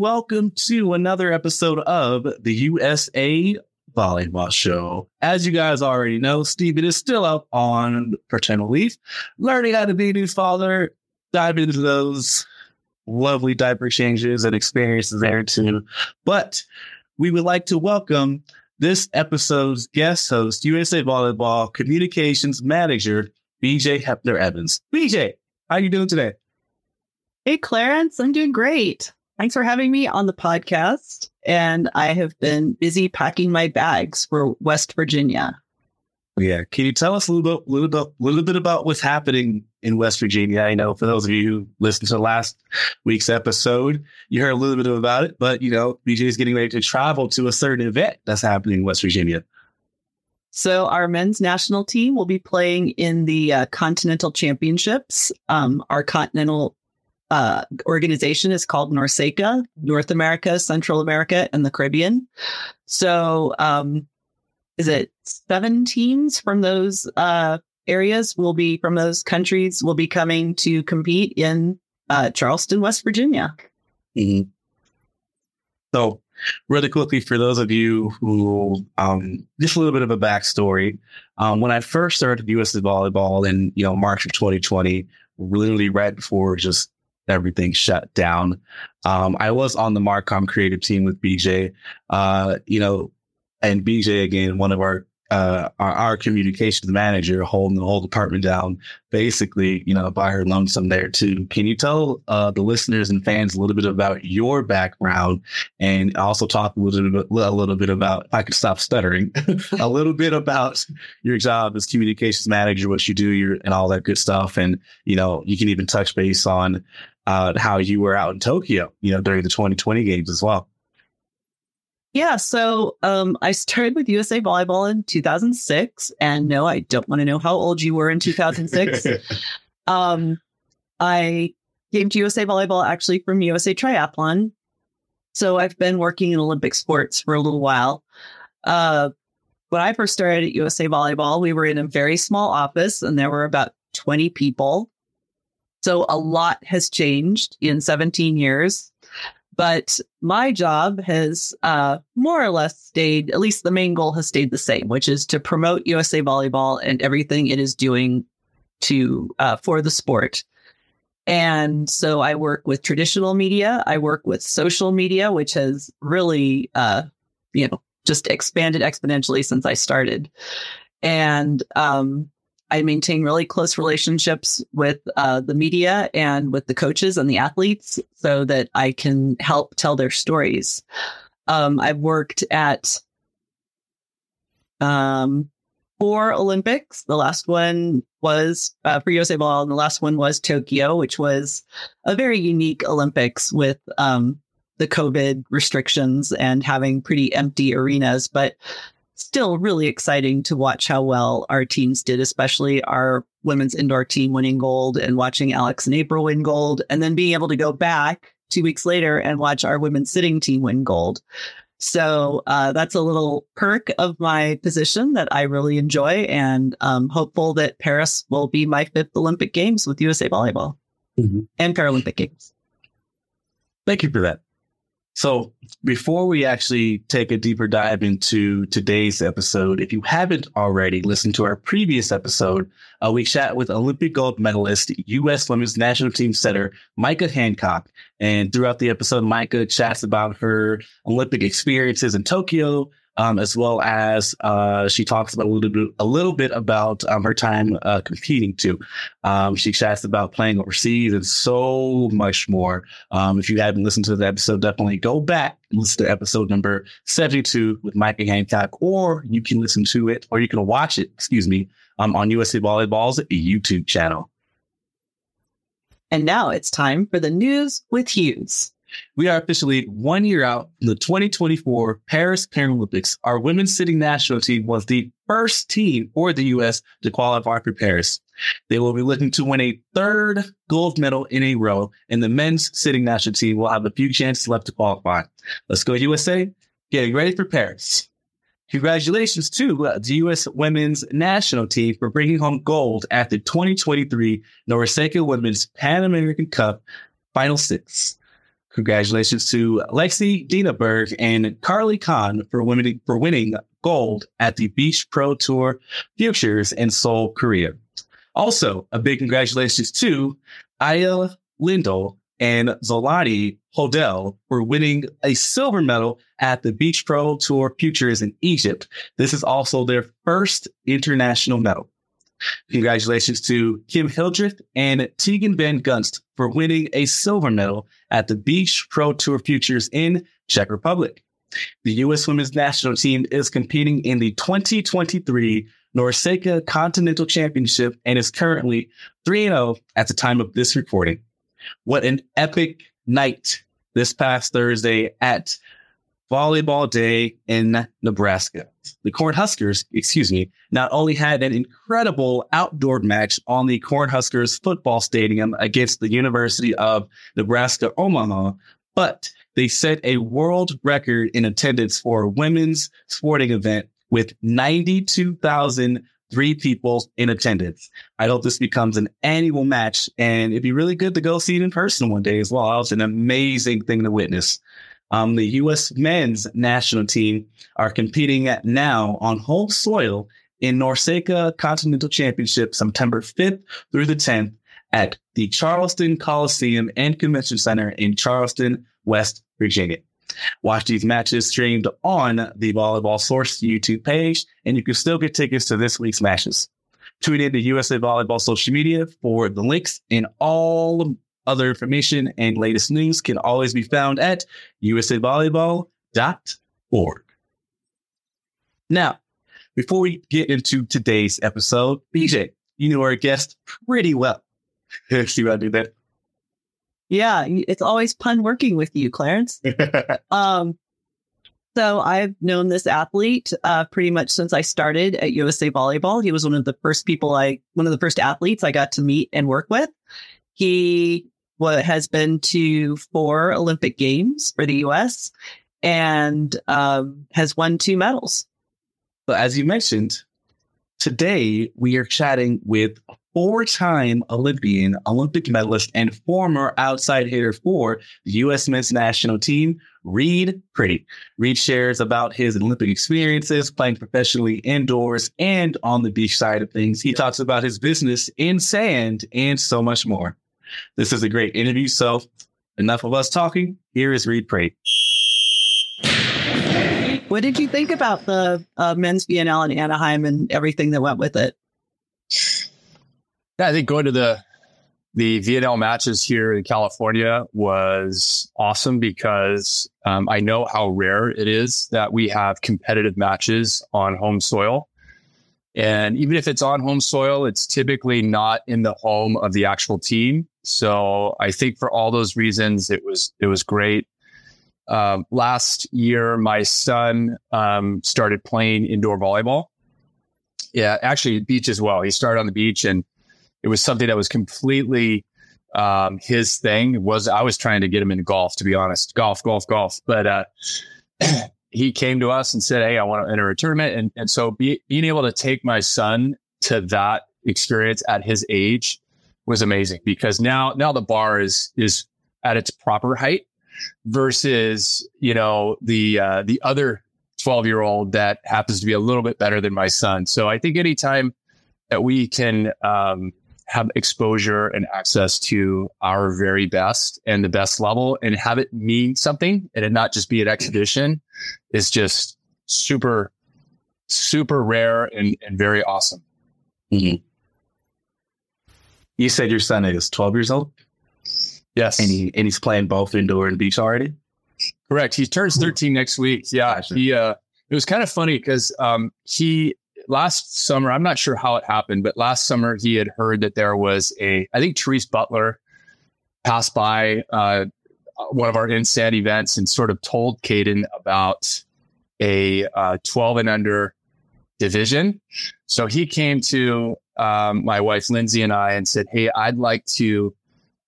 welcome to another episode of the USA Volleyball Show. As you guys already know, Stephen is still up on paternal leave, learning how to be a new father, dive into those lovely diaper changes and experiences there too. But we would like to welcome this episode's guest host, USA Volleyball Communications Manager, BJ Hoeptner Evans. BJ, how are you doing today? Hey, Clarence, I'm doing great. Thanks for having me on the podcast. And I have been busy packing my bags for West Virginia. Yeah. Can you tell us a little bit, little bit, little bit about what's happening in West Virginia? I know for those of you who listened to last week's episode, you heard a little bit about it, but you know, BJ is getting ready to travel to a certain event that's happening in West Virginia. So our men's national team will be playing in the uh, Continental Championships. Um, our Continental uh, organization is called NORCECA, North America, Central America, and the Caribbean. So um, is it seven teams from those uh, areas will be from those countries will be coming to compete in uh, Charleston, West Virginia. Mm-hmm. So, really quickly, for those of you who um, just a little bit of a backstory. Um, when I first started USA Volleyball in you know March of 2020, literally right before just everything shut down, um, I was on the Marcom creative team with BJ. Uh, you know, and BJ again, one of our uh, our, our, communications manager holding the whole department down, basically, you know, by her lonesome there too. Can you tell uh, the listeners and fans a little bit about your background and also talk a little bit, a little bit about, if I could stop stuttering, a little bit about your job as communications manager, what you do, your, and all that good stuff. And, you know, you can even touch base on uh, how you were out in Tokyo, you know, during the 2020 games as well. Yeah, so um, I started with USA Volleyball in 2006, and no, I don't want to know how old you were in 2006. um, I came to USA Volleyball actually from USA Triathlon, so I've been working in Olympic sports for a little while. Uh, when I first started at USA Volleyball, we were in a very small office, and there were about 20 people. So a lot has changed in 17 years. But my job has uh, more or less stayed, at least the main goal has stayed the same, which is to promote USA Volleyball and everything it is doing to uh, for the sport. And so I work with traditional media. I work with social media, which has really, uh, you know, just expanded exponentially since I started. And um, I maintain really close relationships with uh, the media and with the coaches and the athletes so that I can help tell their stories. Um, I've worked at um, four Olympics. The last one was uh, for USA Ball, and the last one was Tokyo, which was a very unique Olympics with um, the COVID restrictions and having pretty empty arenas. But still really exciting to watch how well our teams did, especially our women's indoor team winning gold and watching Alex and April win gold, and then being able to go back two weeks later and watch our women's sitting team win gold. So uh, that's a little perk of my position that I really enjoy, and I'm hopeful that Paris will be my fifth Olympic Games with USA Volleyball mm-hmm. and Paralympic Games. Thank you for that. So before we actually take a deeper dive into today's episode, if you haven't already listened to our previous episode, uh, we chat with Olympic gold medalist, U.S. Women's National Team setter, Micah Hancock. And throughout the episode, Micah chats about her Olympic experiences in Tokyo, um, as well as uh, she talks about a little bit, a little bit about um, her time uh, competing too. Um, she chats about playing overseas and so much more. Um, if you haven't listened to the episode, definitely go back and listen to episode number 72 with Micah Hancock, or you can listen to it, or you can watch it, excuse me, um, on USA Volleyball's YouTube channel. And now it's time for the news with Hughes. We are officially one year out from the 2024 Paris Paralympics. Our women's sitting national team was the first team for the U.S. to qualify for Paris. They will be looking to win a third gold medal in a row, and the men's sitting national team will have a few chances left to qualify. Let's go USA, getting ready for Paris. Congratulations to uh, the U.S. women's national team for bringing home gold at the 2023 NORCECA Women's Pan American Cup Final Six. Congratulations to Lexy Denaburg and Carly Kan for winning, for winning gold at the Beach Pro Tour Futures in Seoul, Korea. Also, a big congratulations to Aya Lindell and Zolani Hodel for winning a silver medal at the Beach Pro Tour Futures in Egypt. This is also their first international medal. Congratulations to Kim Hildreth and Teegan Van Gunst for winning a silver medal at the Beach Pro Tour Futures in Czech Republic. The U.S. women's national team is competing in the 2023 NORCECA Continental Championship and is currently 3 0 at the time of this recording. What an epic night this past Thursday at volleyball day in Nebraska. The Cornhuskers, excuse me, not only had an incredible outdoor match on the Cornhuskers football stadium against the University of Nebraska Omaha, but they set a world record in attendance for a women's sporting event with 92,003 people in attendance. I hope this becomes an annual match and it'd be really good to go see it in person one day as well. It's an amazing thing to witness. Um, the U.S. men's national team are competing at now on home soil in NORCECA Continental Championship September 5th through the 10th at the Charleston Coliseum and Convention Center in Charleston, West Virginia. Watch these matches streamed on the Volleyball Source YouTube page, and you can still get tickets to this week's matches. Tune in to USA Volleyball social media for the links and all other information and latest news can always be found at usavolleyball.org. Now, before we get into today's episode, BJ, you know our guest pretty well. See what I do that? Yeah, it's always fun working with you, Clarence. um, so I've known this athlete uh, pretty much since I started at USA Volleyball. He was one of the first people I, one of the first athletes I got to meet and work with. He what has been to four Olympic Games for the U.S. and um, has won two medals. So, as you mentioned, today we are chatting with four-time Olympian, Olympic medalist, and former outside hitter for the U.S. men's national team, Reid Priddy. Reid shares about his Olympic experiences playing professionally indoors and on the beach side of things. He talks about his business In Sand and so much more. This is a great interview. So enough of us talking. Here is Reid Priddy. What did you think about the uh, men's VNL in Anaheim and everything that went with it? Yeah, I think going to the the VNL matches here in California was awesome because um, I know how rare it is that we have competitive matches on home soil. And even if it's on home soil, it's typically not in the home of the actual team. So I think for all those reasons, it was it was great. Um, last year, my son um, started playing indoor volleyball. Yeah, actually, beach as well. He started on the beach, and it was something that was completely um, his thing. Was I was trying to get him into golf, to be honest, golf, golf, golf. But uh, he came to us and said, "Hey, I want to enter a tournament," and and so be, being able to take my son to that experience at his age was amazing because now now the bar is is at its proper height versus you know the uh, the other 12 year old that happens to be a little bit better than my son. So I think anytime that we can um, have exposure and access to our very best and the best level and have it mean something and it not just be an exhibition is just super, super rare and, and very awesome. Mm-hmm. You said your son is 12 years old? Yes. And, he, and he's playing both indoor and beach already? Correct. He turns 13 next week. Yeah. Gotcha. He, uh, it was kind of funny because um, he last summer, I'm not sure how it happened, but last summer he had heard that there was a, I think Therese Butler passed by uh, one of our INSAND events and sort of told Caden about a uh, 12 and under division. So he came to um, my wife Lindsay and I and said, "Hey, I'd like to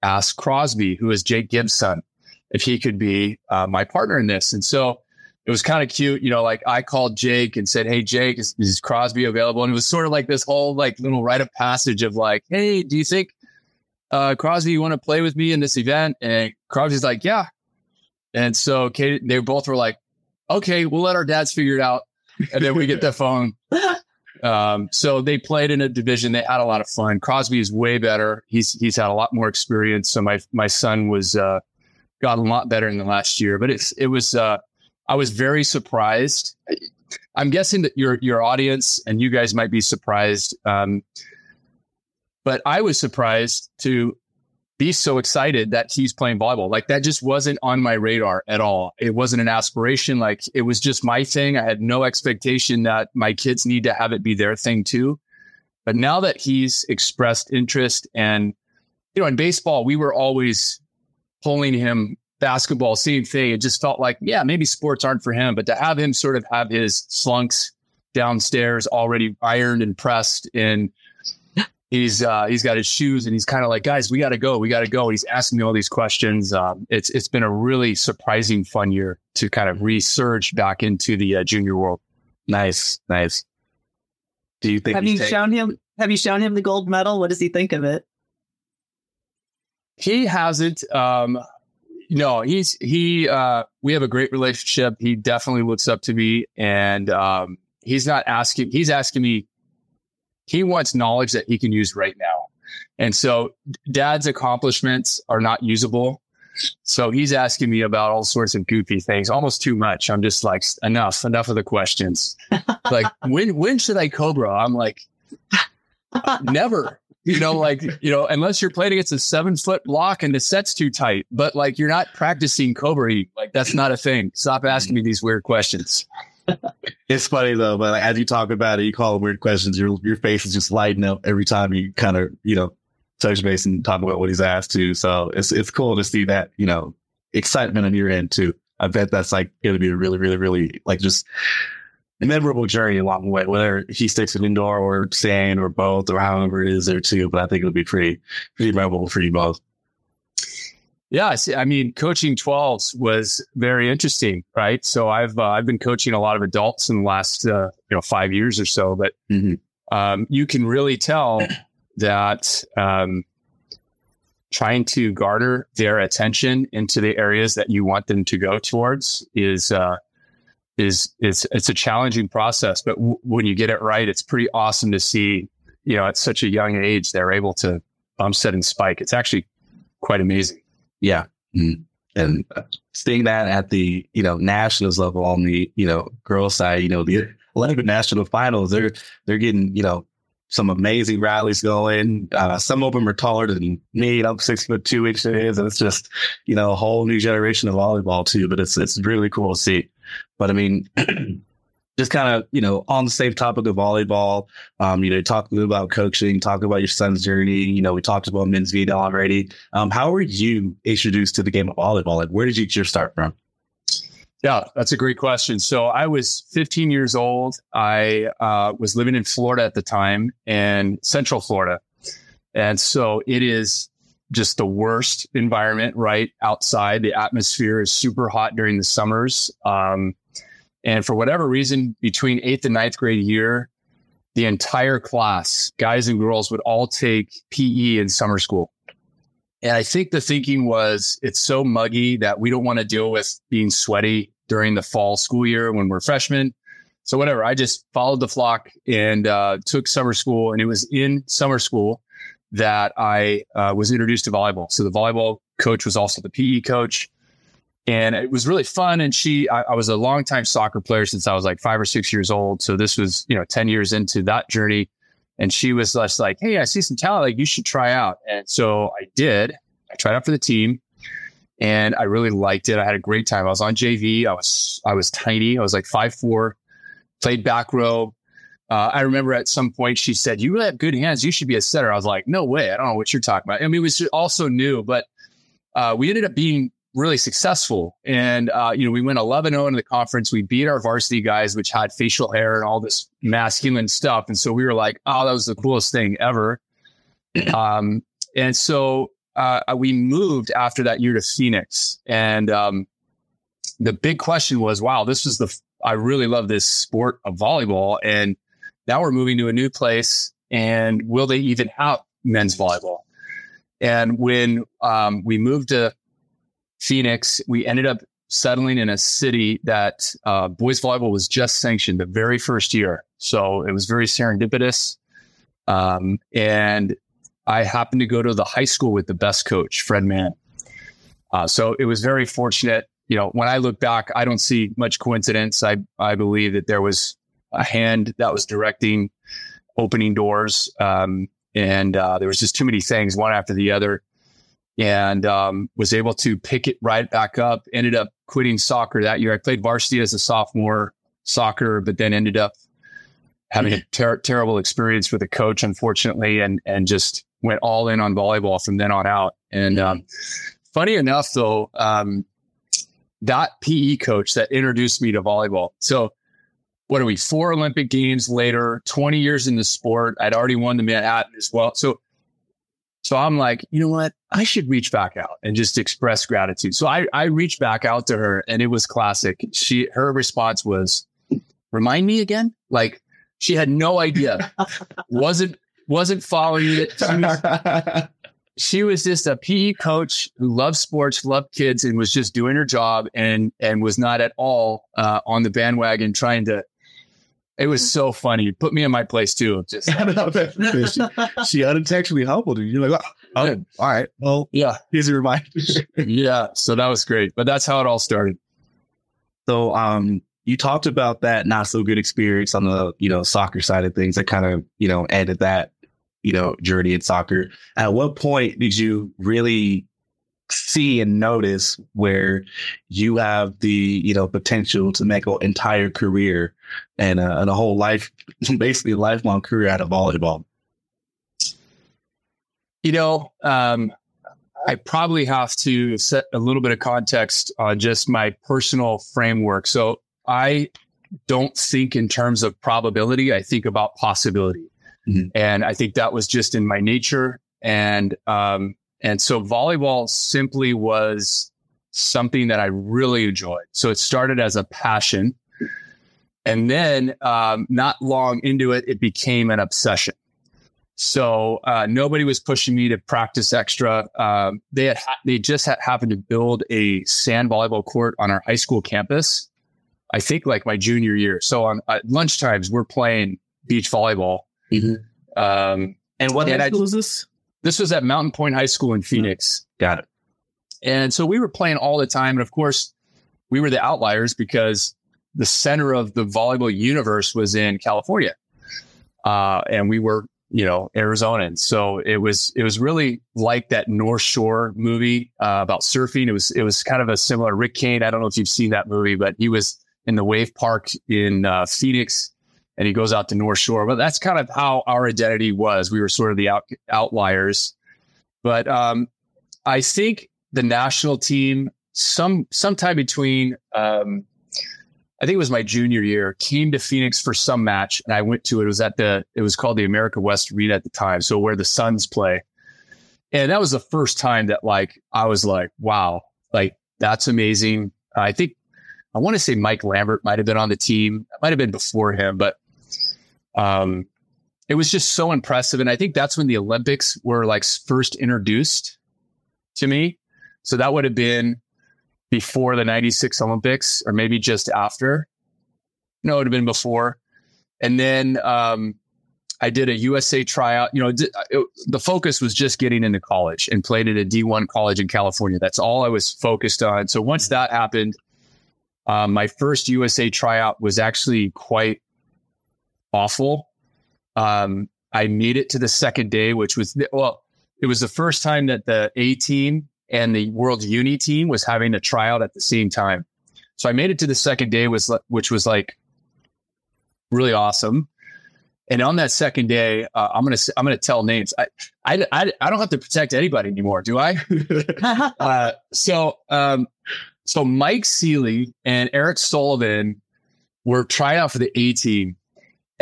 ask Crosby, who is Jake Gibbs' son, if he could be uh, my partner in this." And so it was kind of cute. You know, like I called Jake and said, Hey, Jake, is, is Crosby available? And it was sort of like this whole like little rite of passage of like, Hey, do you think uh, Crosby, you want to play with me in this event? And Crosby's like, Yeah. And so Kate, they both were like, Okay, we'll let our dads figure it out. And then we get the phone. Um, so they played in a division. They had a lot of fun. Crosby is way better. He's he's had a lot more experience. So my my son was uh, got a lot better in the last year. But it's it was uh, I was very surprised. I'm guessing that your your audience and you guys might be surprised. Um, but I was surprised to be so excited that he's playing volleyball. Like that just wasn't on my radar at all. It wasn't an aspiration. Like it was just my thing. I had no expectation that my kids need to have it be their thing too. But now that he's expressed interest and, you know, in baseball, we were always pulling him basketball, same thing. It just felt like, yeah, maybe sports aren't for him, but to have him sort of have his slunks downstairs already ironed and pressed and he's uh, he's got his shoes and he's kind of like, guys, we got to go, we got to go. And he's asking me all these questions. Um, it's it's been a really surprising, fun year to kind of resurge back into the uh, junior world. Nice, nice. Do you think have you shown him? Have you shown him the gold medal? What does he think of it? He hasn't. Um, no, he's he. Uh, we have a great relationship. He definitely looks up to me, and um, he's not asking. He's asking me he wants knowledge that he can use right now. And so dad's accomplishments are not usable. So he's asking me about all sorts of goofy things, almost too much. I'm just like, enough, enough of the questions. like, when when should I Cobra? I'm like, never. You know, like, you know, unless you're playing against a seven foot block and the set's too tight, but like you're not practicing Cobra. Like that's not a thing. Stop asking me these weird questions it's funny though, but like, as you talk about it, you call weird questions. Your your face is just lighting up every time you kind of you know touch base and talk about what he's asked to. So it's it's cool to see that you know excitement on your end too. I bet that's like going to be a really really really like just memorable journey along the way, whether he sticks with indoor or sand or both or however it is there too. But I think it'll be pretty pretty memorable for you both. Yeah, I mean, coaching 12s was very interesting, right? So I've uh, I've been coaching a lot of adults in the last uh, you know five years or so, but mm-hmm. um, you can really tell that um, trying to garner their attention into the areas that you want them to go towards is uh, is is it's a challenging process. But w- when you get it right, it's pretty awesome to see. You know, at such a young age, they're able to bump set and spike. It's actually quite amazing. Yeah. Mm-hmm. And seeing that at the, you know, nationals level on the, you know, girls side, you know, the 11 national finals, they're, they're getting, you know, some amazing rallies going. Uh, some of them are taller than me. I'm six foot two inches. And it's just, you know, a whole new generation of volleyball too. But it's, it's really cool to see. But I mean, just kind of, you know, on the same topic of volleyball, um, you know, talk a little about coaching, talk about your son's journey. You know, we talked about men's VNL already. Um, how were you introduced to the game of volleyball? Like, where did you your start from? Yeah, that's a great question. So I was 15 years old. I uh, was living in Florida at the time, and Central Florida, and so it is just the worst environment right outside. The atmosphere is super hot during the summers. Um, and for whatever reason, between eighth and ninth grade year, the entire class, guys and girls, would all take PE in summer school. And I think the thinking was it's so muggy that we don't want to deal with being sweaty during the fall school year when we're freshmen. So whatever, I just followed the flock and uh, took summer school, and it was in summer school that I uh, was introduced to volleyball. So the volleyball coach was also the PE coach and it was really fun. And she, I, I was a longtime soccer player since I was like five or six years old. So this was, you know, 10 years into that journey. And she was just like, Hey, I see some talent. Like you should try out. And so I did. I tried out for the team and I really liked it. I had a great time. I was on JV. I was, I was tiny. I was like five, four, played back row. Uh, I remember at some point she said, "You really have good hands. You should be a setter." I was like, "No way! I don't know what you're talking about." I mean, it was also new, but uh, we ended up being really successful. And, uh, you know, we went 11 0 into the conference. We beat our varsity guys, which had facial hair and all this masculine stuff. And so we were like, oh, that was the coolest thing ever. Um, and so uh, we moved after that year to Phoenix. And um, the big question was, wow, this is the, I really love this sport of volleyball. And now we're moving to a new place. And will they even have men's volleyball? And when um, we moved to Phoenix, we ended up settling in a city that uh, boys volleyball was just sanctioned the very first year. So it was very serendipitous. Um, and I happened to go to the high school with the best coach, Fred Mann. Uh, so it was very fortunate. You know, when I look back, I don't see much coincidence. I, I believe that there was a hand that was directing, opening doors. Um, and uh, there was just too many things, one after the other and um, was able to pick it right back up. Ended up quitting soccer that year. I played varsity as a sophomore soccer, but then ended up having a ter- terrible experience with a coach, unfortunately, and and just went all in on volleyball from then on out. And um, funny enough, though, um, that PE coach that introduced me to volleyball. So what are we? Four Olympic games later, 20 years in the sport. I'd already won the Manhattan as well. So so I'm like, you know what? I should reach back out and just express gratitude. So I, I reached back out to her and it was classic. She, her response was, remind me again? Like she had no idea, wasn't, wasn't following it. She was, she was just a PE coach who loved sports, loved kids and was just doing her job and, and was not at all uh, on the bandwagon trying to it was so funny. You put me in my place too. Just she, she unintentionally humbled you. You're like, oh, oh, all right. Well, yeah. Here's a reminder. yeah. So that was great. But that's how it all started. So um you talked about that not so good experience on the, you know, soccer side of things that kind of, you know, ended that, you know, journey in soccer. At what point did you really see and notice where you have the you know potential to make an entire career and a, and a whole life basically a lifelong career out of volleyball. You know um, i probably have to set a little bit of context on just my personal framework. So i don't think in terms of probability i think about possibility. Mm-hmm. and i think that was just in my nature. And um, and so volleyball simply was something that I really enjoyed. So it started as a passion. And then, um, not long into it, it became an obsession. So uh, nobody was pushing me to practice extra. Um, they had ha- they just had happened to build a sand volleyball court on our high school campus. I think like my junior year. So on uh, lunchtimes we're playing beach volleyball. Mm-hmm. Um, and what and high school I, is this? This was at Mountain Pointe High School in Phoenix. Got it. And so we were playing all the time. And of course, we were the outliers because the center of the volleyball universe was in California. Uh, and we were, you know, Arizonans. So it was, it was really like that North Shore movie uh, about surfing. It was, it was kind of a similar Rick Kane. I don't know if you've seen that movie, but he was in the wave park in uh, Phoenix and he goes out to North Shore. But that's kind of how our identity was. We were sort of the out, outliers. But um, I think the national team, some sometime between, um, I think it was my junior year, came to Phoenix for some match, and I went to it. It was at the, it was called the America West Arena at the time, so where the Suns play. And that was the first time that like I was like, wow, like that's amazing. I think I want to say Mike Lambert might have been on the team. It might have been before him, but um, it was just so impressive. And I think that's when the Olympics were like first introduced to me. So that would have been before the 96 Olympics or maybe just after. No, it would have been before. And then um, I did a USA tryout. You know, it, the focus was just getting into college and played at a D1 college in California. That's all I was focused on. So once that happened, um, my first USA tryout was actually quite awful. Um, I made it to the second day, which was well, it was the first time that the A team and the World Uni team was having a tryout at the same time. So I made it to the second day, was which was like really awesome. And on that second day, uh, I'm gonna I'm gonna tell names. I, I, I I don't have to protect anybody anymore, do I? uh, so um, so Mike Seeley and Eric Sullivan were trying out for the A team,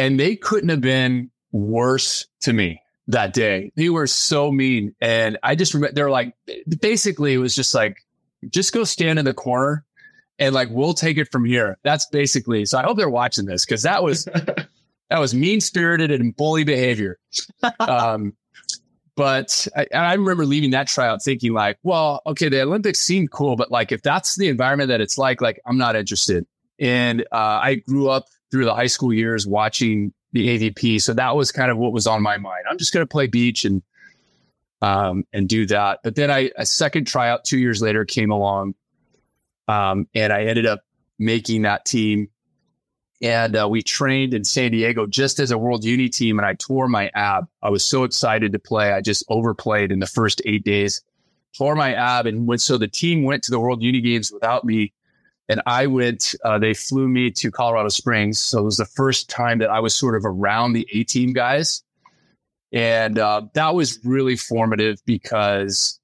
and they couldn't have been worse to me that day. They were so mean. And I just remember they're like, basically, it was just like, just go stand in the corner and like we'll take it from here. That's basically. So I hope they're watching this because that was that was mean spirited and bully behavior. Um, but I, I remember leaving that tryout thinking like, well, okay, the Olympics seemed cool, but like if that's the environment that it's like, like I'm not interested. And uh, I grew up through the high school years watching the AVP, so that was kind of what was on my mind. I'm just going to play beach and um, and do that. But then I a second tryout two years later came along, um, and I ended up making that team and uh, we trained in San Diego just as a World Uni team, and I tore my ab. I was so excited to play. I just overplayed in the first eight days, tore my ab, and. So the team went to the World Uni Games without me, and I went. Uh, they flew me to Colorado Springs, so it was the first time that I was sort of around the A team guys, and uh, that was really formative because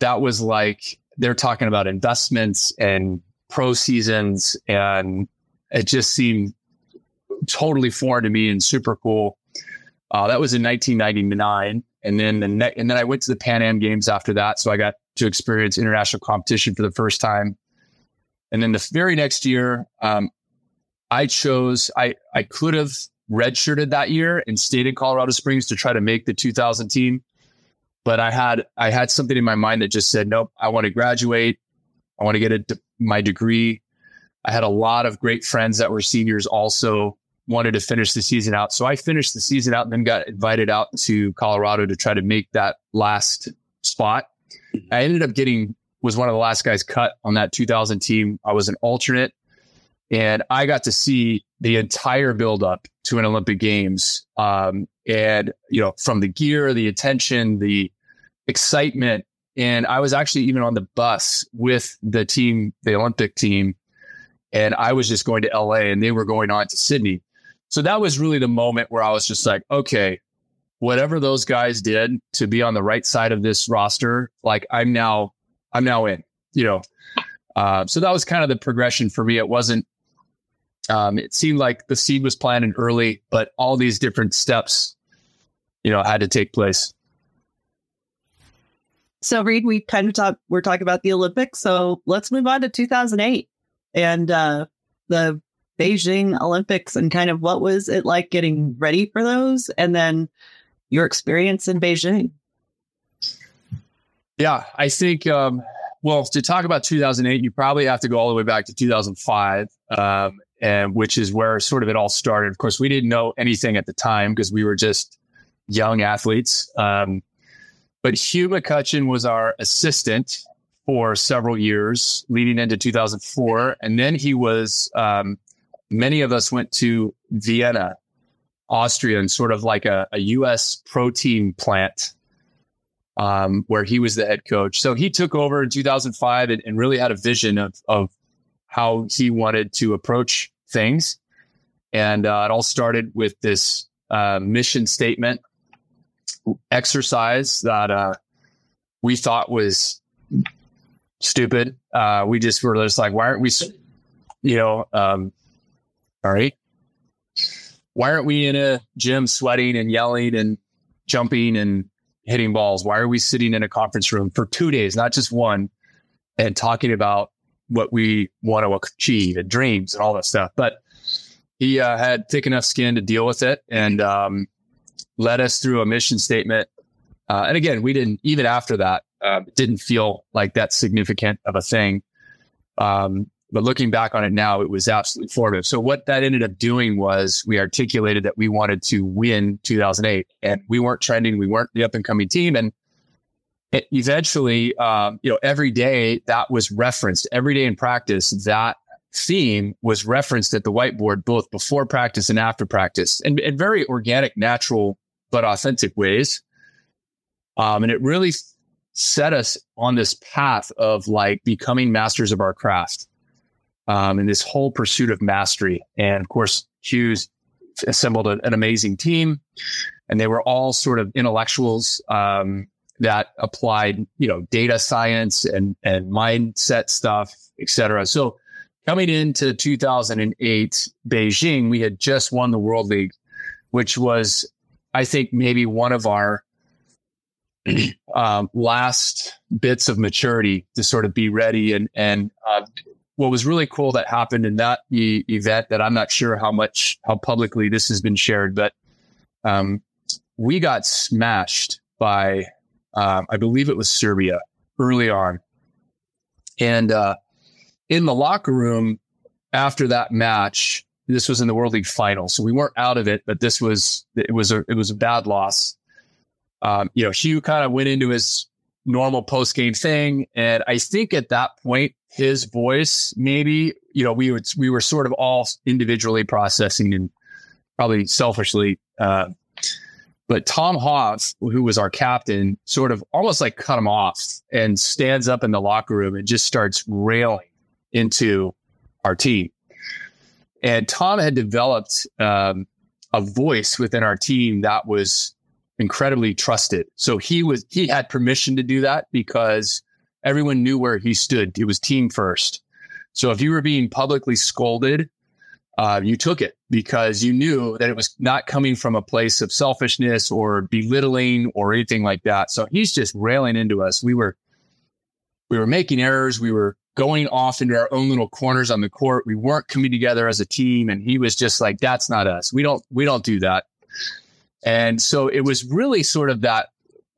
that was like they're talking about investments and pro seasons and it just seemed totally foreign to me and super cool. Uh, that was in 1999, and then the ne- and then I went to the Pan Am Games after that, so I got to experience international competition for the first time. And then the very next year, um, I chose I I could have redshirted that year and stayed in Colorado Springs to try to make the 2000 team, but I had I had something in my mind that just said, nope, I want to graduate, I want to get a, my degree, I had a lot of great friends that were seniors also wanted to finish the season out. So I finished the season out and then got invited out to Colorado to try to make that last spot. I ended up getting was one of the last guys cut on that 2000 team. I was an alternate and I got to see the entire build up to an Olympic games. Um, and you know, from the gear, the attention, the excitement. And I was actually even on the bus with the team, the Olympic team, and I was just going to LA and they were going on to Sydney. So that was really the moment where I was just like, okay, whatever those guys did to be on the right side of this roster, like I'm now, I'm now in, you know. Uh, so that was kind of the progression for me. It wasn't, um, it seemed like the seed was planted early, but all these different steps, you know, had to take place. So Reid, we kind of talk, we're talking about the Olympics. So let's move on to 2008 and uh, the Beijing Olympics and kind of what was it like getting ready for those and then your experience in Beijing. Yeah, I think, um, well, to talk about 2008, you probably have to go all the way back to 2005, um, and which is where sort of it all started. Of course, we didn't know anything at the time because we were just young athletes. Um, but Hugh McCutcheon was our assistant for several years leading into 2004. And then he was, um, many of us went to Vienna, Austria, and sort of like a, a US protein plant um, where he was the head coach. So he took over in 2005 and, and really had a vision of, of how he wanted to approach things. And uh, it all started with this uh, mission statement exercise that uh, we thought was stupid. Uh, we just were just like, why aren't we, you know, um, all right. Why aren't we in a gym sweating and yelling and jumping and hitting balls? Why are we sitting in a conference room for two days, not just one, and talking about what we want to achieve and dreams and all that stuff? But he uh, had thick enough skin to deal with it and um, led us through a mission statement. Uh, and again, we didn't, even after that, uh, didn't feel like that significant of a thing. Um, but looking back on it now, it was absolutely formative. So what that ended up doing was we articulated that we wanted to win 2008, and we weren't trending, we weren't the up and coming team, and it eventually, um, you know, every day that was referenced. Every day in practice, that theme was referenced at the whiteboard, both before practice and after practice, and in very organic, natural, but authentic ways. Um, and it really set us on this path of like becoming masters of our craft um, and this whole pursuit of mastery. And of course, Hugh's assembled a, an amazing team, and they were all sort of intellectuals um, that applied, you know, data science and and mindset stuff, etc. So coming into 2008 Beijing, we had just won the World League, which was, I think, maybe one of our um, last bits of maturity to sort of be ready and and uh, what was really cool that happened in that e- event that I'm not sure how much how publicly this has been shared, but um, we got smashed by um, I believe it was Serbia early on, and uh, in the locker room after that match, this was in the World League final, so we weren't out of it, but this was it was a it was a bad loss. Um, you know, Hugh kind of went into his normal post game thing, and I think at that point his voice maybe you know we would we were sort of all individually processing and probably selfishly. Uh, but Tom Hoff, who was our captain, sort of almost like cut him off and stands up in the locker room and just starts railing into our team. And Tom had developed um, a voice within our team that was incredibly trusted. So he was he had permission to do that because everyone knew where he stood. It was team first. So if you were being publicly scolded, uh, you took it because you knew that it was not coming from a place of selfishness or belittling or anything like that. So he's just railing into us. We were we were making errors. We were going off into our own little corners on the court. We weren't coming together as a team. And he was just like, that's not us. We don't, we don't do that. And so it was really sort of that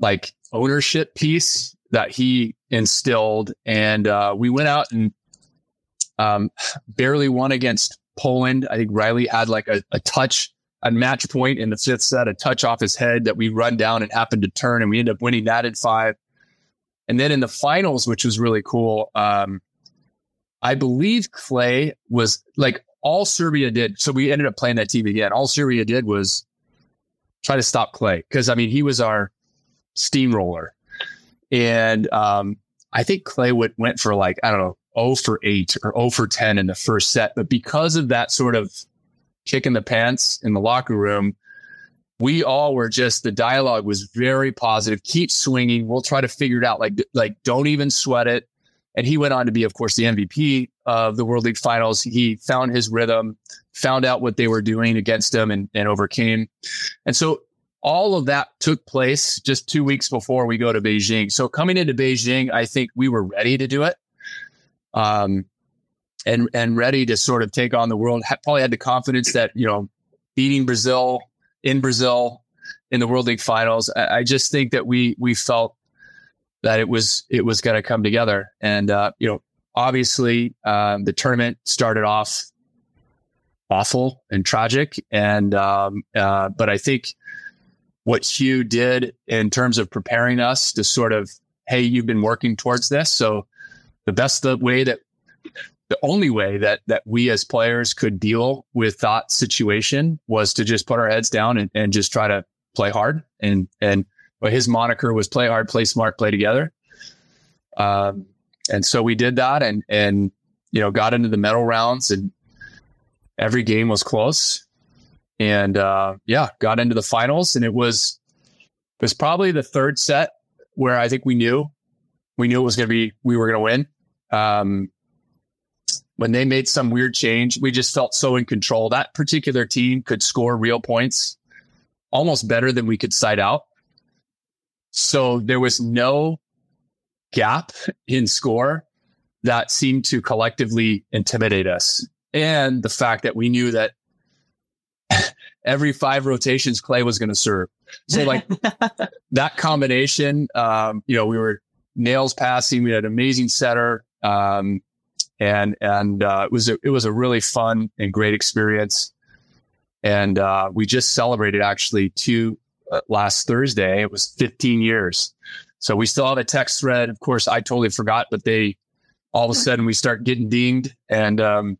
like ownership piece that he instilled. And uh, we went out and um, barely won against Poland. I think Riley had like a, a touch a match point in the fifth set, a touch off his head that we run down and happened to turn, and we end up winning that in five. And then in the finals, which was really cool, um, I believe Clay was like all Serbia did. So we ended up playing that team again. All Serbia did was try to stop Clay because I mean he was our steamroller, and um, I think Clay went went for like I don't know 0 for eight or 0 for ten in the first set, but because of that sort of kick in the pants in the locker room, we all were just the dialogue was very positive. Keep swinging. We'll try to figure it out. Like like don't even sweat it. And he went on to be, of course, the MVP of the World League Finals. He found his rhythm, found out what they were doing against him, and, and overcame. And so all of that took place just two weeks before we go to Beijing. So coming into Beijing, I think we were ready to do it. Um, and and ready to sort of take on the world. Probably had the confidence that you know beating Brazil in Brazil in the World League Finals. I, I just think that we we felt that it was it was going to come together. And uh, you know, obviously, um, the tournament started off awful and tragic, and um, uh, but I think what Hugh did in terms of preparing us to sort of, hey, you've been working towards this, so the best the way that the only way that that we as players could deal with that situation was to just put our heads down and, and just try to play hard and and his moniker was play hard, play smart, play together. Um, and so we did that and, and, you know, got into the medal rounds and every game was close. And, uh, yeah, got into the finals and it was, it was probably the third set where I think we knew, we knew it was going to be, we were going to win. Um, when they made some weird change, we just felt so in control. That particular team could score real points almost better than we could side out. So there was no gap in score that seemed to collectively intimidate us. And the fact that we knew that every five rotations Clay was going to serve. So like that combination, um, you know, we were nails passing. We had an amazing setter. Um, and, and, uh, it was, a, it was a really fun and great experience. And, uh, we just celebrated actually two uh, last Thursday. It was 15 years. So we still have a text thread. Of course, I totally forgot, but they all of a sudden we start getting dinged. And um,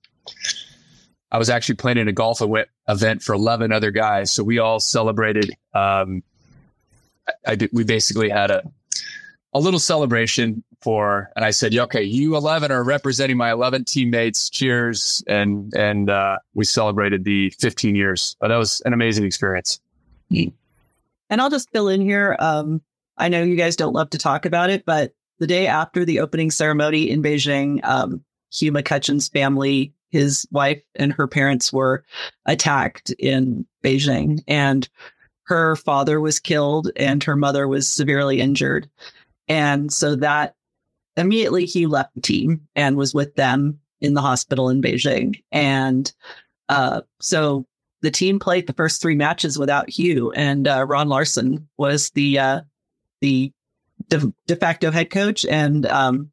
I was actually planning a golf event for 11 other guys. So we all celebrated. Um, I, I we basically had a, a little celebration for, and I said, okay, you 11 are representing my 11 teammates. Cheers. And, and, uh, we celebrated the 15 years, but that was an amazing experience. And I'll just fill in here. Um, I know you guys don't love to talk about it, but the day after the opening ceremony in Beijing, um, Hugh McCutcheon's family, his wife and her parents were attacked in Beijing, and her father was killed and her mother was severely injured. And so that immediately he left the team and was with them in the hospital in Beijing. And uh, so the team played the first three matches without Hugh, and uh, Ron Larsen was the uh, the de, facto head coach, and um,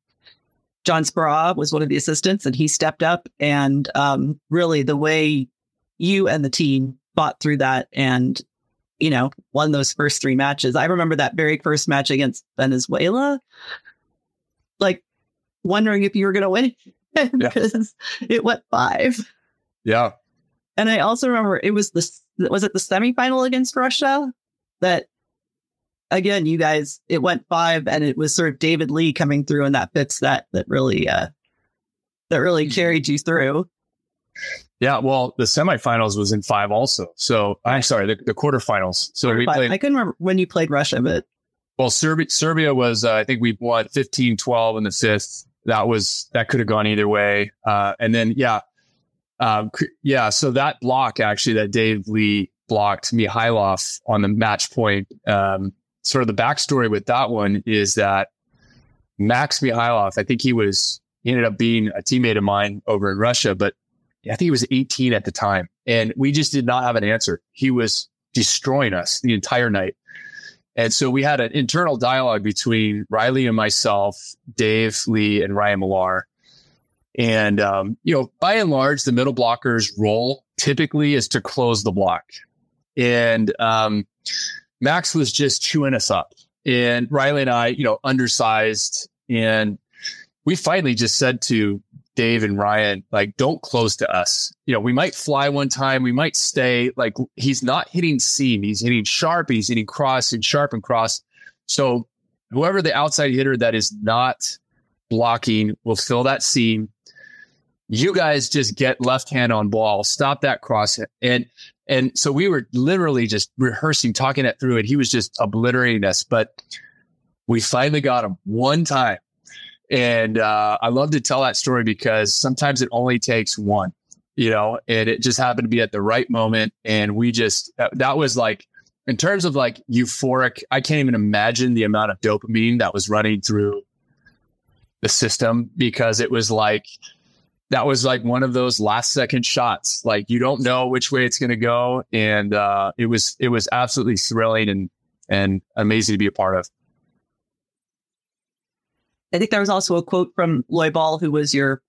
John Speraw was one of the assistants, and he stepped up. And um, really, the way you and the team fought through that, and you know, won those first three matches. I remember that very first match against Venezuela, like wondering if you were going to win because yeah. it went five. Yeah. And I also remember it was the was it the semifinal against Russia that again you guys it went five and it was sort of David Lee coming through in that fifth set that really uh that really mm-hmm. carried you through. Yeah, well, the semifinals was in five also. So I'm sorry, the, the quarterfinals. So we played. I couldn't remember when you played Russia, but well, Serbia, Serbia was uh, I think we won 15-12 in the fifth. That was that could have gone either way. Uh, and then yeah, um, yeah. So that block actually that Dave Lee blocked Mikhailov on the match point. Um, sort of the backstory with that one is that Max Mikhailov, I think he was he ended up being a teammate of mine over in Russia, but I think he was 18 at the time. And we just did not have an answer. He was destroying us the entire night. And so we had an internal dialogue between Riley and myself, Dave Lee, and Ryan Millar. And, um, you know, by and large, the middle blocker's role typically is to close the block. And um, Max was just chewing us up. And Riley and I, you know, undersized. And we finally just said to Dave and Ryan, like, don't close to us. You know, we might fly one time, we might stay. Like, he's not hitting seam, he's hitting sharp, he's hitting cross and sharp and cross. So, whoever the outside hitter that is not blocking will fill that seam. You guys just get left hand on ball, stop that cross. And and so we were literally just rehearsing, talking it through, and he was just obliterating us. But we finally got him one time and uh, I love to tell that story because sometimes it only takes one, you know, and it just happened to be at the right moment. And we just, that, that was like, in terms of like euphoric, I can't even imagine the amount of dopamine that was running through the system because it was like, that was like one of those last second shots. Like you don't know which way it's going to go. And uh, it was, it was absolutely thrilling and, and amazing to be a part of. I think there was also a quote from Lloy Ball, who was your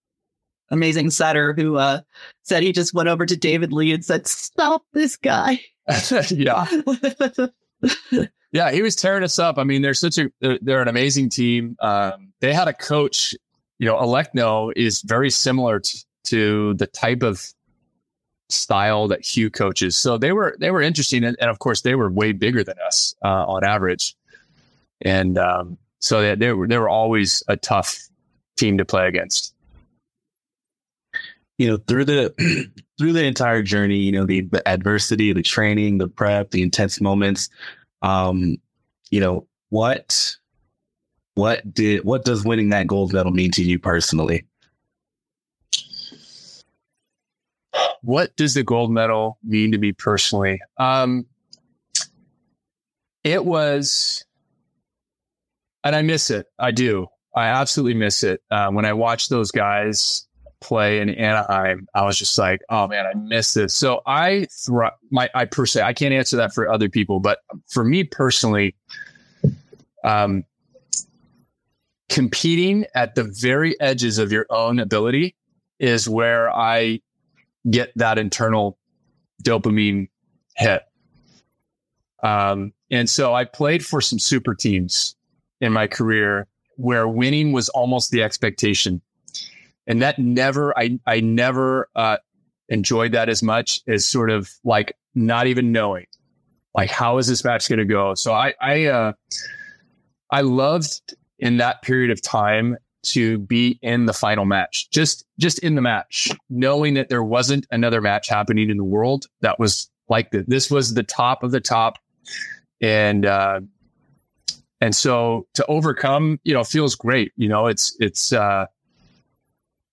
amazing setter, who uh, said he just went over to David Lee and said, "Stop this guy." yeah. yeah, he was tearing us up. I mean, they're such a they're, they're an amazing team. Um, they had a coach. You know, Alekno is very similar to, to the type of style that Hugh coaches. So they were they were interesting, and, and of course they were way bigger than us uh, on average. And um, so they, they were they were always a tough team to play against. You know, through the through the entire journey, you know, the, the adversity, the training, the prep, the intense moments, um, you know, what what did what does winning that gold medal mean to you personally? What does the gold medal mean to me personally? Um, it was and I miss it. I do. I absolutely miss it. Uh, when I watch those guys play in Anaheim, I was just like, oh man, I miss this. So I. My I per se, I can't answer that for other people, but for me personally, um, competing at the very edges of your own ability is where I get that internal dopamine hit. Um, and so I played for some super teams in my career where winning was almost the expectation. And that never, I, I never uh, enjoyed that as much as sort of like not even knowing, like, how is this match going to go? So I, I, uh, I loved in that period of time to be in the final match, just, just in the match, knowing that there wasn't another match happening in the world that was like this. This was the top of the top. And, uh, and so to overcome, you know, feels great. You know, it's, it's, uh,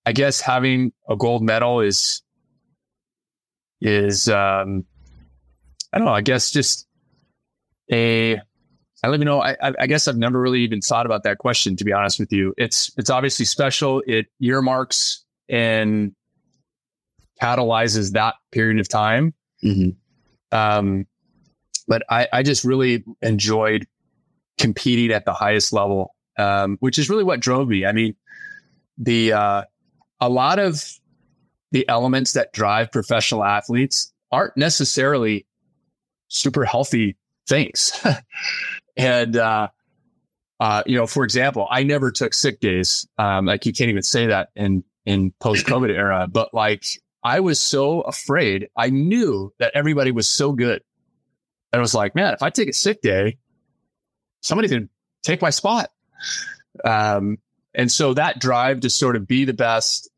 I guess having a gold medal is, is, um, I don't know, I guess just a, I don't even know. I, I guess I've never really even thought about that question, to be honest with you. It's, it's obviously special. It earmarks and catalyzes that period of time. Mhm. Um, but I, I just really enjoyed competing at the highest level, um, which is really what drove me. I mean, the uh, a lot of the elements that drive professional athletes aren't necessarily super healthy things. and uh, uh, you know, for example, I never took sick days. Um, like you can't even say that in in post COVID era, but like I was so afraid. I knew that everybody was so good. And I was like, man, if I take a sick day, somebody can take my spot. Um, and so that drive to sort of be the best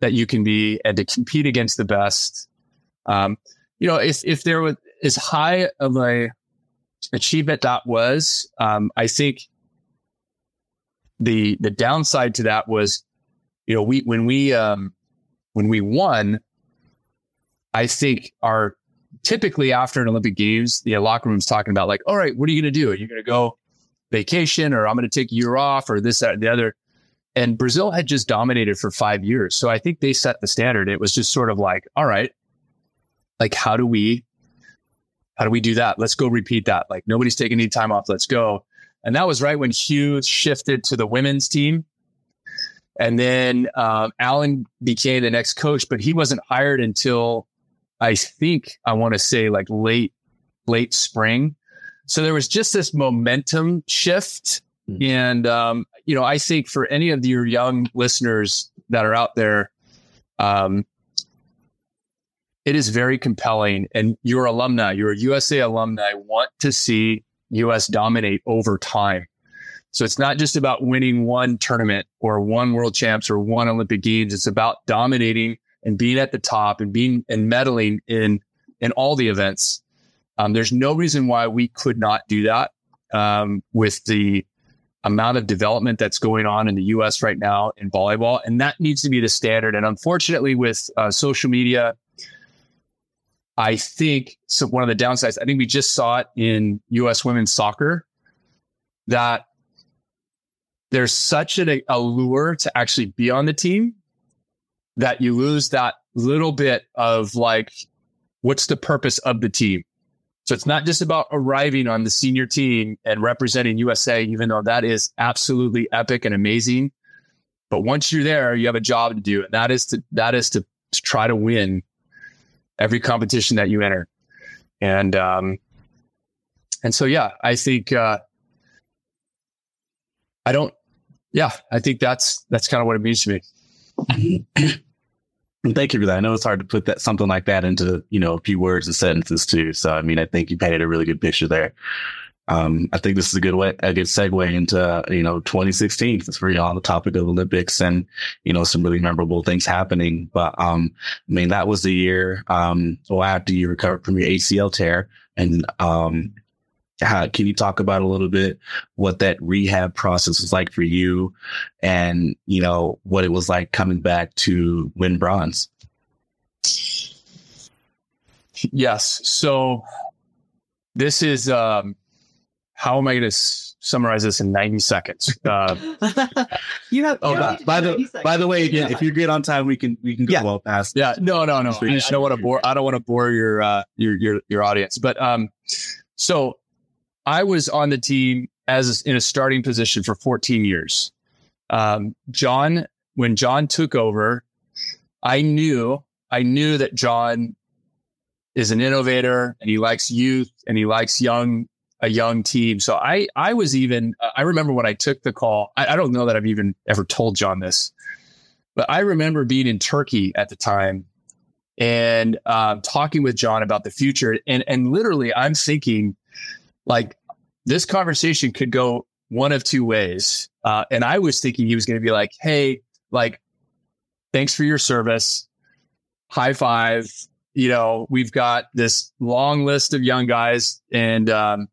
that you can be and to compete against the best. Um, you know, if if there was as high of a achievement that was, um, I think the the downside to that was, you know, we when we um, when we won, I think our typically after an Olympic Games, the locker room's talking about like, all right, what are you going to do? Are you going to go vacation, or I'm going to take a year off, or this, that, and the other? And Brazil had just dominated for five years, so I think they set the standard. It was just sort of like, all right, like how do we, how do we do that? Let's go repeat that. Like nobody's taking any time off. Let's go. And that was right when Hugh shifted to the women's team. And then um, Alan became the next coach, but he wasn't hired until I think I want to say like late, late spring. So there was just this momentum shift. Mm. And, um, you know, I think for any of your young listeners that are out there, um, it is very compelling. And your alumni, your USA alumni want to see US dominate over time. So it's not just about winning one tournament or one world champs or one Olympic games. It's about dominating and being at the top and being and medaling in in all the events. Um, there's no reason why we could not do that um, with the amount of development that's going on in the U.S. right now in volleyball, and that needs to be the standard. And unfortunately, with uh, social media, I think so. One of the downsides, I think we just saw it in U.S. women's soccer that there's such an allure to actually be on the team that you lose that little bit of like, what's the purpose of the team? So it's not just about arriving on the senior team and representing USA, even though that is absolutely epic and amazing. But once you're there, you have a job to do, and that is to that is to, to try to win every competition that you enter. And um, and so yeah, I think uh, I don't. Yeah, I think that's that's kind of what it means to me. Thank you for that. I know it's hard to put that something like that into you know a few words and sentences too. So I mean, I think you painted a really good picture there. Um, I think this is a good way, a good segue into you know 2016 since we're on the topic of Olympics and you know some really memorable things happening. But um, I mean, that was the year um, well after you recovered from your ACL tear, and um, how, can you talk about a little bit what that rehab process was like for you and, you know, what it was like coming back to win bronze? Yes. So this is, um, how am I going to s- summarize this in 90 seconds? Uh, you have. Oh, you by, by the 90 by the way, Yeah. if you're good on time, we can we can go Yeah. well past. yeah, no, no, no. I, I don't want to bore, I don't want to bore your, uh, your, your, your audience, but, um, so I was on the team as in a starting position for 14 years. Um, John, when John took over, I knew, I knew that John is an innovator and he likes youth and he likes young, a young team. So I, I was even, uh, I remember when I took the call, I, I don't know that I've even ever told John this, but I remember being in Turkey at the time and um, talking with John about the future. And, and literally, I'm thinking, like, this conversation could go one of two ways. Uh, and I was thinking he was going to be like, hey, like, thanks for your service. High five. You know, we've got this long list of young guys. And, um,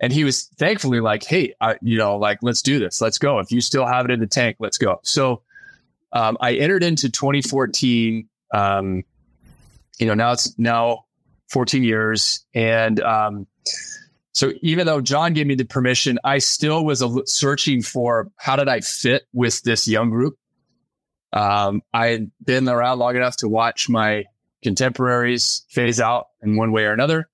and he was thankfully like, hey, I, you know, like, let's do this. Let's go. If you still have it in the tank, let's go. So um, I entered into 2014. Um, you know, now it's now 14 years. And um, so even though John gave me the permission, I still was searching for how did I fit with this young group. Um, I had been around long enough to watch my contemporaries phase out in one way or another.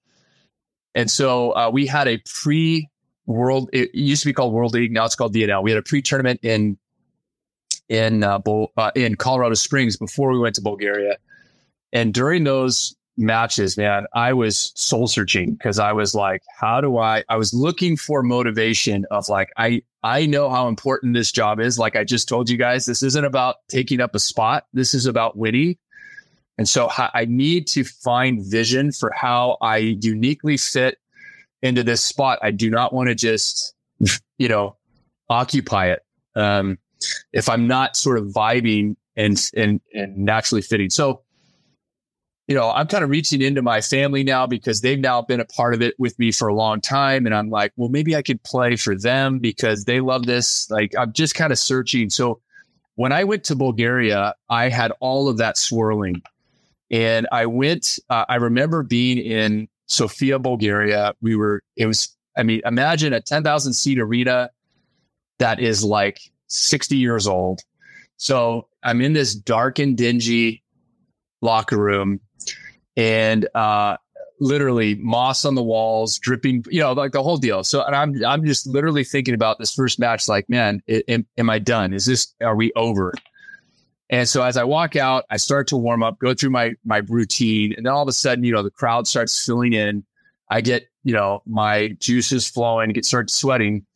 And so uh, we had a pre world, it used to be called World League. Now it's called VNL. We had a pre tournament in, in, uh, uh, in Colorado Springs before we went to Bulgaria. And during those matches, man, I was soul searching because I was like, how do I, I was looking for motivation of like, I, I know how important this job is. Like I just told you guys, this isn't about taking up a spot. This is about winning. And so I need to find vision for how I uniquely fit into this spot. I do not want to just, you know, occupy it. Um, if I'm not sort of vibing and, and, and naturally fitting. So, you know, I'm kind of reaching into my family now because they've now been a part of it with me for a long time. And I'm like, well, maybe I could play for them because they love this. Like, I'm just kind of searching. So when I went to Bulgaria, I had all of that swirling. And I went, uh, I remember being in Sofia, Bulgaria. We were, it was, I mean, imagine a 10,000 seat arena that is like 60 years old. So I'm in this dark and dingy locker room and uh, literally moss on the walls, dripping, you know, like the whole deal. So, and I'm I'm just literally thinking about this first match, like, man, am, am I done? Is this are we over? And so as I walk out, I start to warm up, go through my my routine, and then all of a sudden, you know, the crowd starts filling in. I get, you know, my juices flowing, get start sweating.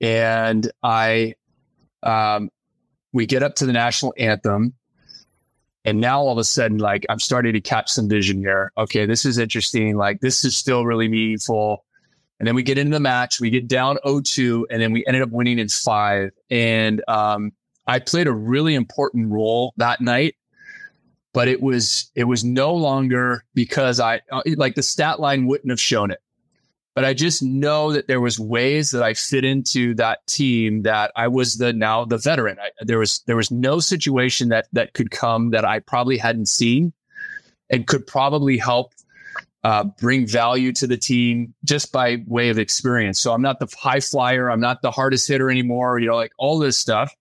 And I um we get up to the national anthem and now all of a sudden, like I'm starting to catch some vision here. Okay, this is interesting. Like this is still really meaningful. And then we get into the match, we get down 0-2, and then we ended up winning in five. And um, I played a really important role that night, but it was it was no longer because I uh, like the stat line wouldn't have shown it but I just know that there was ways that I fit into that team that I was the now the veteran. I, there was there was no situation that that could come that I probably hadn't seen and could probably help uh, bring value to the team just by way of experience. So I'm not the high flyer. I'm not the hardest hitter anymore. You know, like all this stuff.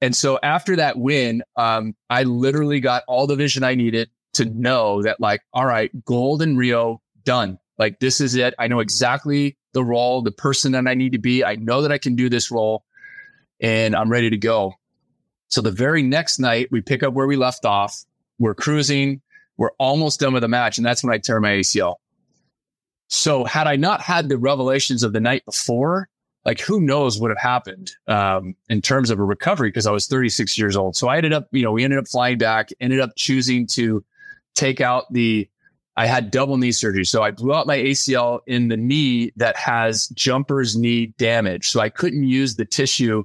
And so after that win, um, I literally got all the vision I needed to know that, like, all right, gold in Rio, done like, this is it. I know exactly the role, the person that I need to be. I know that I can do this role and I'm ready to go. So the very next night, we pick up where we left off. We're cruising. We're almost done with the match. And that's when I tear my ACL. So had I not had the revelations of the night before, like who knows what would have happened um, in terms of a recovery because I was 36 years old. So I ended up, you know, we ended up flying back, ended up choosing to take out the I had double knee surgery. So I blew out my ACL in the knee that has jumper's knee damage. So I couldn't use the tissue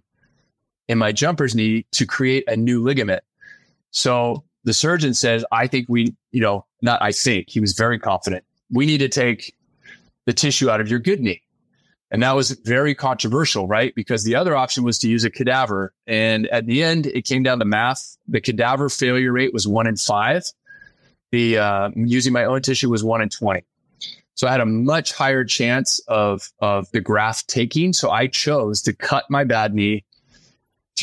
in my jumper's knee to create a new ligament. So the surgeon says, I think we, you know, not I think, he was very confident. We need to take the tissue out of your good knee. And that was very controversial, right? Because the other option was to use a cadaver. And at the end, it came down to math. The cadaver failure rate was one in five the uh, using my own tissue was one in 20. So I had a much higher chance of, of the graft taking. So I chose to cut my bad knee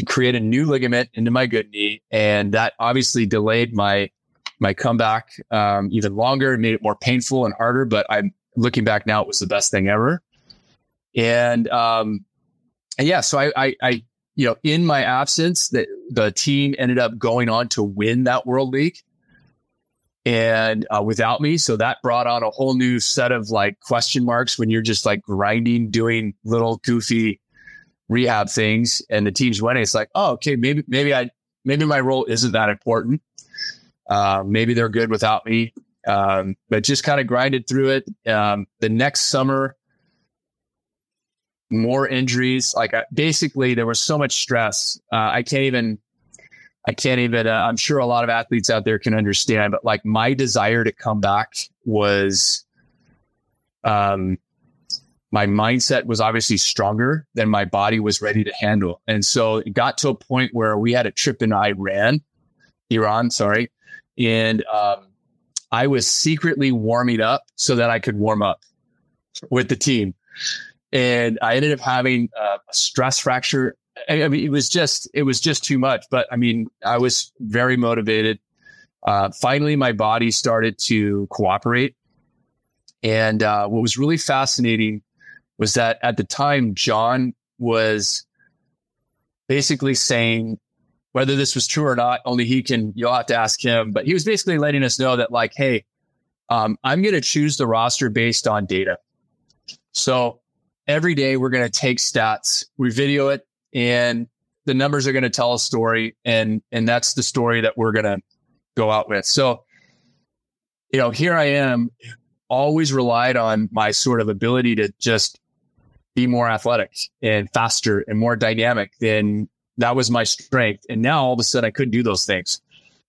to create a new ligament into my good knee. And that obviously delayed my, my comeback um, even longer, made it more painful and harder. But I'm looking back now, it was the best thing ever. And, um, and yeah, so I, I, I, you know, in my absence, the, the team ended up going on to win that World League and uh, without me. So that brought on a whole new set of like question marks when you're just like grinding, doing little goofy rehab things, and the team's winning. It's like, oh, okay, maybe maybe I maybe my role isn't that important. Uh, maybe they're good without me. Um, but just kind of grinded through it. Um, the next summer, more injuries. Like basically, there was so much stress. Uh, I can't even I can't even, uh, I'm sure a lot of athletes out there can understand, but like my desire to come back was, um, my mindset was obviously stronger than my body was ready to handle. And so it got to a point where we had a trip in Iran, Iran, sorry. And, um, I was secretly warming up so that I could warm up with the team. And I ended up having a stress fracture I mean, it was just it was just too much. But I mean, I was very motivated. Uh, finally, my body started to cooperate, and uh, what was really fascinating was that at the time, John was basically saying whether this was true or not. Only he can. You'll have to ask him. But he was basically letting us know that, like, hey, um, I'm going to choose the roster based on data. So every day we're going to take stats, we video it, and the numbers are going to tell a story, and and that's the story that we're going to go out with. So, you know, here I am, always relied on my sort of ability to just be more athletic and faster and more dynamic. Then that was my strength, and now all of a sudden I couldn't do those things.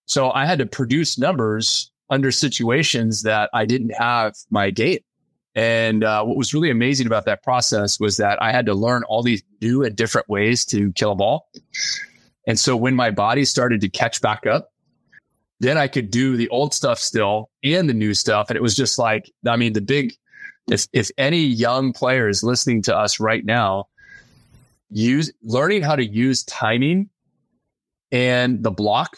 So I had to produce numbers under situations that I didn't have my gait and uh, what was really amazing about that process was that I had to learn all these new and different ways to kill a ball. And so when my body started to catch back up, then I could do the old stuff still and the new stuff. And it was just like, I mean, the big, if, if any young players listening to us right now, use learning how to use timing and the block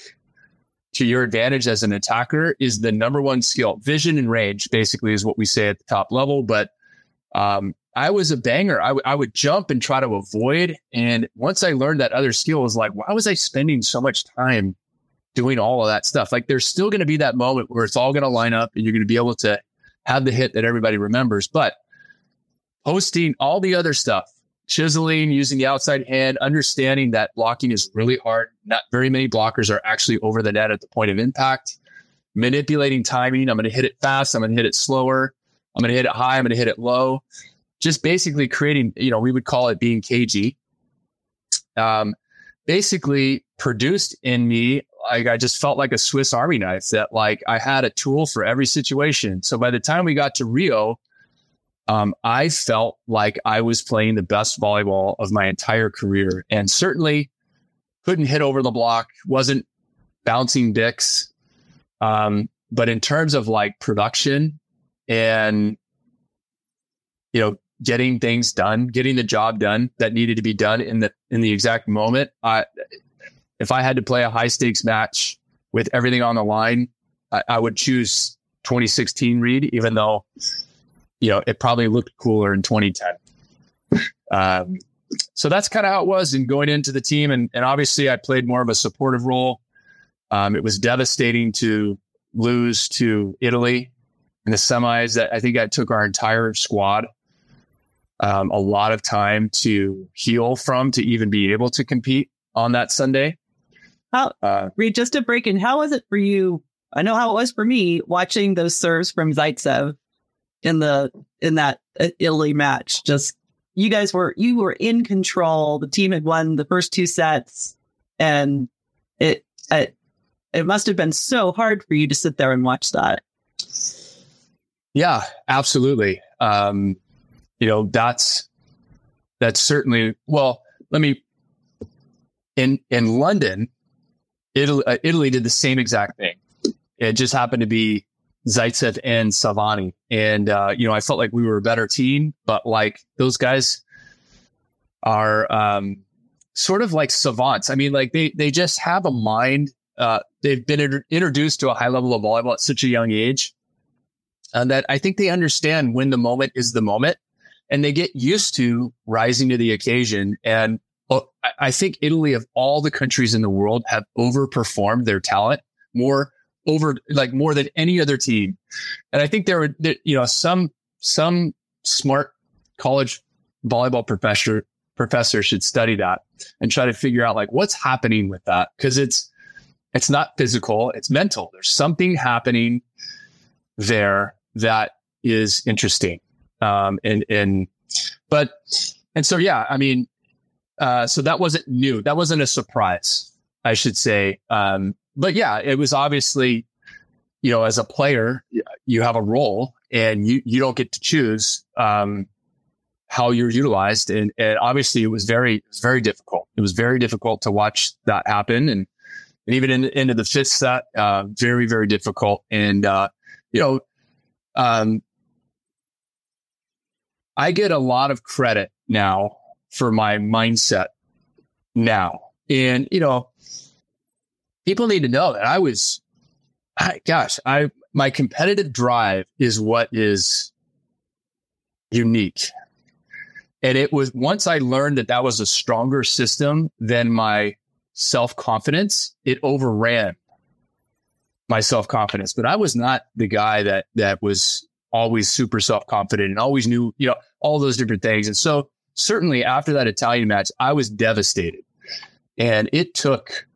to your advantage as an attacker is the number one skill. Vision and range basically is what we say at the top level. But um, I was a banger. I, w- I would jump and try to avoid. And once I learned that other skill, was like, why was I spending so much time doing all of that stuff? Like, there's still going to be that moment where it's all going to line up and you're going to be able to have the hit that everybody remembers. But posting all the other stuff, chiseling, using the outside hand, understanding that blocking is really hard. Not very many blockers are actually over the net at the point of impact. Manipulating timing. I'm going to hit it fast. I'm going to hit it slower. I'm going to hit it high. I'm going to hit it low. Just basically creating, you know, we would call it being cagey. Um, basically produced in me like I just felt like a Swiss Army knife that like I had a tool for every situation. So by the time we got to Rio, um, I felt like I was playing the best volleyball of my entire career and certainly couldn't hit over the block, wasn't bouncing dicks. Um, but in terms of like production and, you know, getting things done, getting the job done that needed to be done in the, in the exact moment, I, if I had to play a high stakes match with everything on the line, I, I would choose 2016 Reid, even though you know, it probably looked cooler in 2010. Um, so that's kind of how it was. And going into the team, and, and obviously I played more of a supportive role. Um, it was devastating to lose to Italy in the semis. That I think I took our entire squad um, a lot of time to heal from to even be able to compete on that Sunday. How uh, Reid, just to break in, how was it for you? I know how it was for me watching those serves from Zaitsev in the in that uh, Italy match. Just you guys were you were in control. The team had won the first two sets, and it it, it must have been so hard for you to sit there and watch that. Yeah, absolutely. Um, you know, that's that's certainly well. Let me in in London, Italy, uh, Italy did the same exact thing. It just happened to be Zaitsev and Savani. And, uh, you know, I felt like we were a better team, but like those guys are, um, sort of like savants. I mean, like they, they just have a mind. Uh, they've been inter- introduced to a high level of volleyball at such a young age and that I think they understand when the moment is the moment and they get used to rising to the occasion. And uh, I think Italy, of all the countries in the world, have overperformed their talent more over like more than any other team. And I think there were, there, you know, some, some smart college volleyball professor, professor should study that and try to figure out like what's happening with that. Cause it's, it's not physical, it's mental. There's something happening there that is interesting. Um, and, and, but, and so, yeah, I mean, uh, so that wasn't new. That wasn't a surprise, I should say. Um, but yeah, it was obviously, you know, as a player, you have a role and you, you don't get to choose, um, how you're utilized. And, and obviously it was very, it was very difficult. It was very difficult to watch that happen. And, and even in, into the fifth set, uh, very, very difficult. And, uh, you know, um, I get a lot of credit now for my mindset now. And, you know, people need to know that I was, I, gosh, I, my competitive drive is what is unique. And it was once I learned that that was a stronger system than my self confidence, it overran my self confidence. But I was not the guy that that was always super self confident and always knew, you know, all those different things. And so certainly after that Italian match, I was devastated. And it took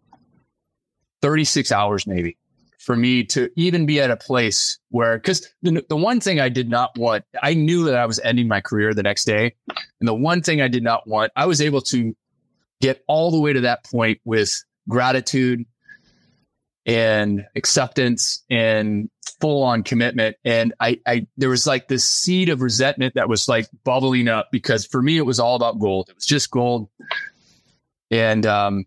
36 hours maybe for me to even be at a place where, because the, the one thing I did not want, I knew that I was ending my career the next day. And the one thing I did not want, I was able to get all the way to that point with gratitude and acceptance and full on commitment. And I, I, there was like this seed of resentment that was like bubbling up because for me, it was all about gold. It was just gold. And, um,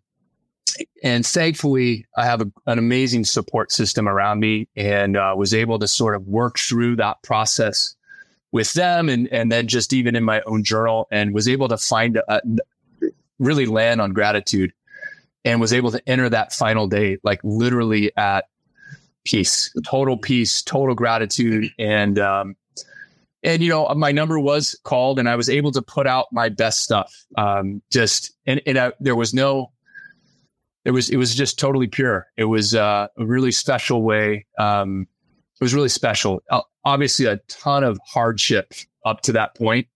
and thankfully, I have a, an amazing support system around me and uh, was able to sort of work through that process with them and, and then just even in my own journal and was able to find a, really land on gratitude and was able to enter that final day like literally at peace, total peace, total gratitude. And, um, and you know, my number was called and I was able to put out my best stuff. Um, just, and, and I, there was no, it was, it was just totally pure. It was uh, a really special way. Um, it was really special. Obviously a ton of hardship up to that point,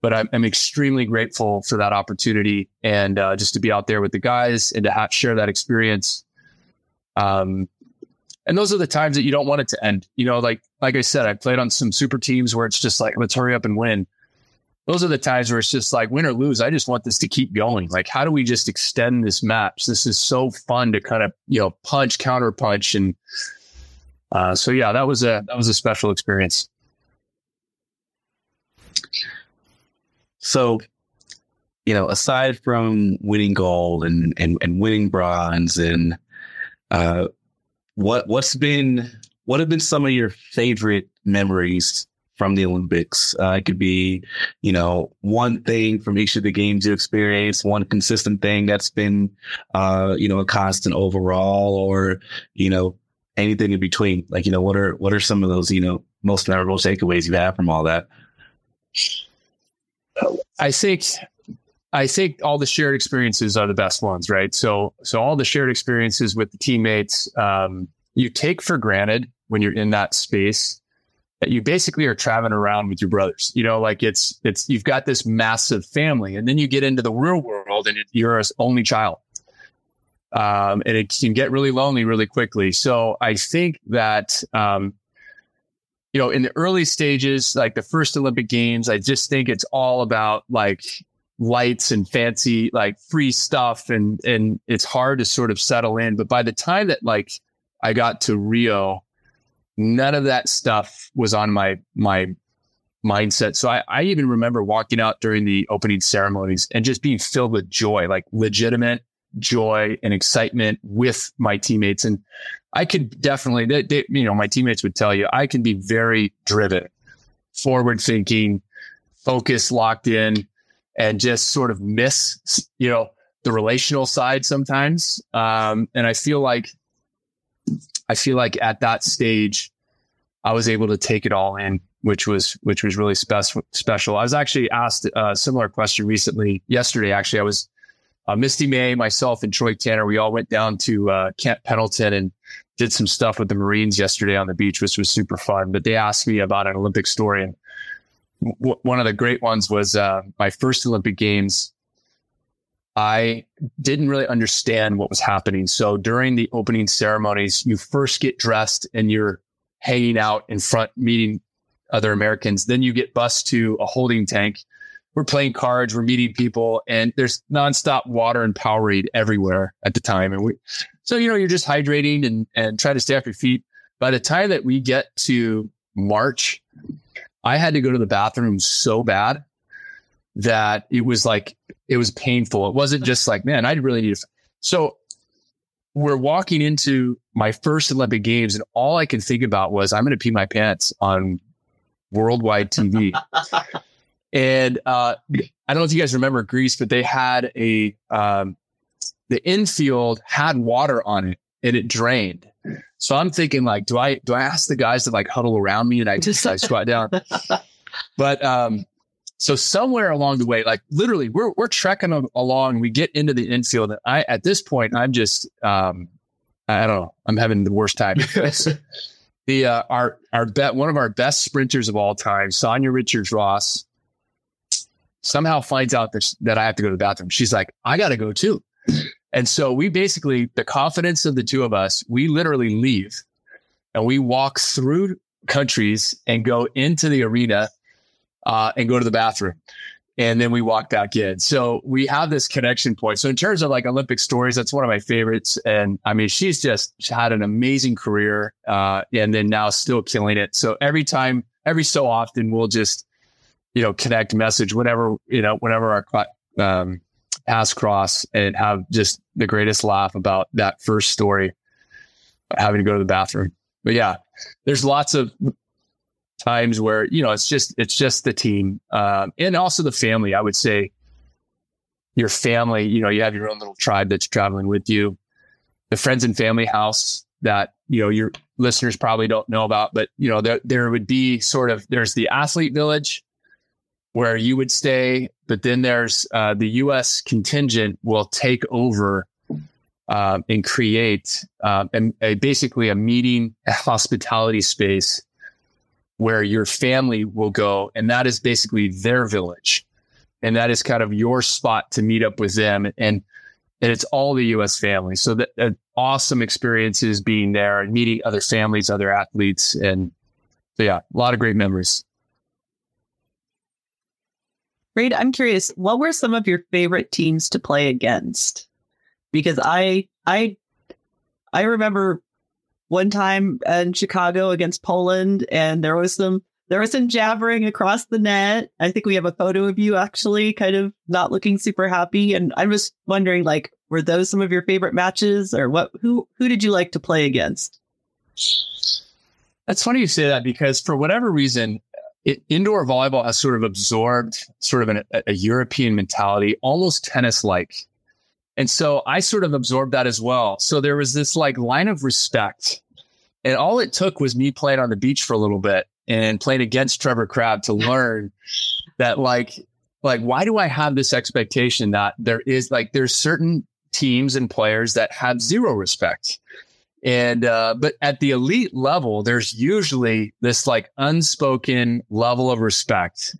but I'm, I'm extremely grateful for that opportunity and uh, just to be out there with the guys and to have, share that experience. Um, and those are the times that you don't want it to end. You know, like like I said, I played on some super teams where it's just like, let's hurry up and win. Those are the times where it's just like win or lose. I just want this to keep going. Like, how do we just extend this match? This is so fun to kind of you know punch, counter punch, and uh, so yeah, that was a that was a special experience. So, you know, aside from winning gold and and, and winning bronze and uh, what what's been what have been some of your favorite memories from the Olympics? Uh, it could be, you know, one thing from each of the games you experienced, one consistent thing that's been, uh, you know, a constant overall, or you know, anything in between. Like, you know, what are what are some of those, you know, most memorable takeaways you have had from all that? I think I think all the shared experiences are the best ones, right? So, so all the shared experiences with the teammates, um, you take for granted when you're in that space that you basically are traveling around with your brothers. You know, like it's it's you've got this massive family, and then you get into the real world, and you're an only child, um, and it can get really lonely really quickly. So, I think that. Um, you know, in the early stages, like the first Olympic Games, I just think it's all about like lights and fancy like free stuff and and it's hard to sort of settle in. But by the time that like I got to Rio none of that stuff was on my my mindset. So I, I even remember walking out during the opening ceremonies and just being filled with joy like legitimate joy and excitement with my teammates. And I could definitely they, they, you know my teammates would tell you I can be very driven forward thinking focused locked in and just sort of miss, you know, the relational side sometimes. Um, and I feel like, I feel like at that stage, I was able to take it all in, which was which was really special. Special. I was actually asked a similar question recently. Yesterday, actually, I was uh, Misty May, myself, and Troy Tanner. We all went down to uh, Camp Pendleton and did some stuff with the Marines yesterday on the beach, which was super fun. But they asked me about an Olympic story, and w- one of the great ones was uh, my first Olympic Games. I didn't really understand what was happening. So during the opening ceremonies, you first get dressed and you're hanging out in front, meeting other Americans. Then you get bused to a holding tank. We're playing cards, we're meeting people, and there's nonstop water and Powerade everywhere at the time. And we, so you know, you're just hydrating and and try to stay off your feet. By the time that we get to March, I had to go to the bathroom so bad that it was like it was painful. It wasn't just like, man, I really need to. So we're walking into my first Olympic Games, and all I could think about was I'm going to pee my pants on worldwide TV. and uh, I don't know if you guys remember Greece, but they had a um, the infield had water on it and it drained. So I'm thinking like, do I do I ask the guys to like huddle around me and I just I squat down? But um, so somewhere along the way, like literally, we're we're trekking along. We get into the infield, and I at this point, I'm just um, I don't know, I'm having the worst time. the uh, our our bet one of our best sprinters of all time, Sanya Richards Ross, somehow finds out that, that I have to go to the bathroom. She's like, I got to go too. And so we basically, the confidence of the two of us, we literally leave and we walk through countries and go into the arena uh, and go to the bathroom. And then we walk back in. So we have this connection point. So in terms of like Olympic stories, that's one of my favorites. And I mean, she's just had an amazing career uh, and then now still killing it. So every time, every so often, we'll just, you know, connect, message, whatever, you know, whenever our um, paths cross and have just the greatest laugh about that first story, having to go to the bathroom. But yeah, there's lots of times where you know it's just it's just the team um, and also the family. I would say your family. You know, you have your own little tribe that's traveling with you. The friends and family house that you know your listeners probably don't know about, but you know there there would be sort of there's the athlete village where you would stay, but then there's uh, the U.S. contingent will take over uh, and create uh, a, basically a meeting a hospitality space where your family will go, and that is basically their village, and that is kind of your spot to meet up with them, and and it's all the U.S. family. So that, that awesome experiences being there and meeting other families, other athletes, and so yeah, a lot of great memories. Great. I'm curious, what were some of your favorite teams to play against? Because I I I remember one time in Chicago against Poland, and there was some there was some jabbering across the net. I think we have a photo of you actually kind of not looking super happy. And I'm just wondering, like, were those some of your favorite matches, or what? Who who did you like to play against? That's funny you say that because for whatever reason, it, indoor volleyball has sort of absorbed sort of an, a European mentality, almost tennis like. And so I sort of absorbed that as well. So there was this like line of respect. And all it took was me playing on the beach for a little bit and playing against Trevor Crabb to learn that like, like, why do I have this expectation that there is like, there's certain teams and players that have zero respect. And, uh, but at the elite level, there's usually this like unspoken level of respect.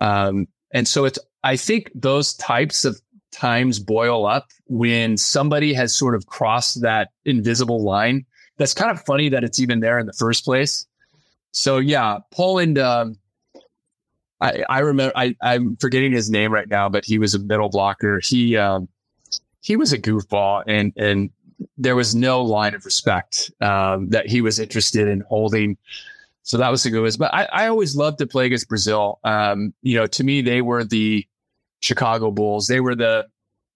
Um, and so it's, I think those types of times boil up when somebody has sort of crossed that invisible line. That's kind of funny that it's even there in the first place. So yeah, Poland. Um, I, I remember. I, I'm forgetting his name right now, but he was a middle blocker. He um, he was a goofball, and and there was no line of respect um, that he was interested in holding. So that was the good. But I, I always loved to play against Brazil. Um, you know, to me, they were the Chicago Bulls. They were the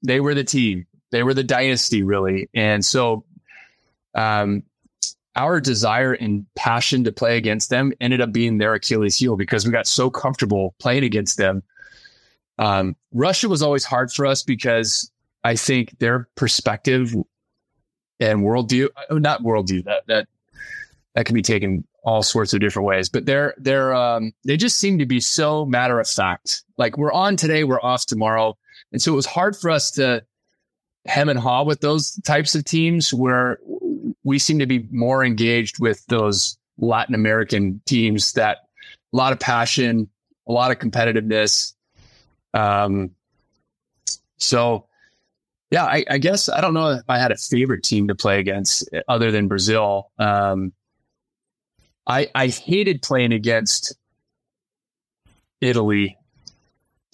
they were the team. They were the dynasty, really. And so, um, our desire and passion to play against them ended up being their Achilles heel because we got so comfortable playing against them. Um, Russia was always hard for us because I think their perspective and worldview, uh, not worldview, that that that can be taken all sorts of different ways. But they're they're um, they just seem to be so matter of fact. Like we're on today, we're off tomorrow, and so it was hard for us to hem and haw with those types of teams where we seem to be more engaged with those Latin American teams that a lot of passion, a lot of competitiveness. Um, so yeah, I, I, guess I don't know if I had a favorite team to play against other than Brazil. Um, I I hated playing against Italy,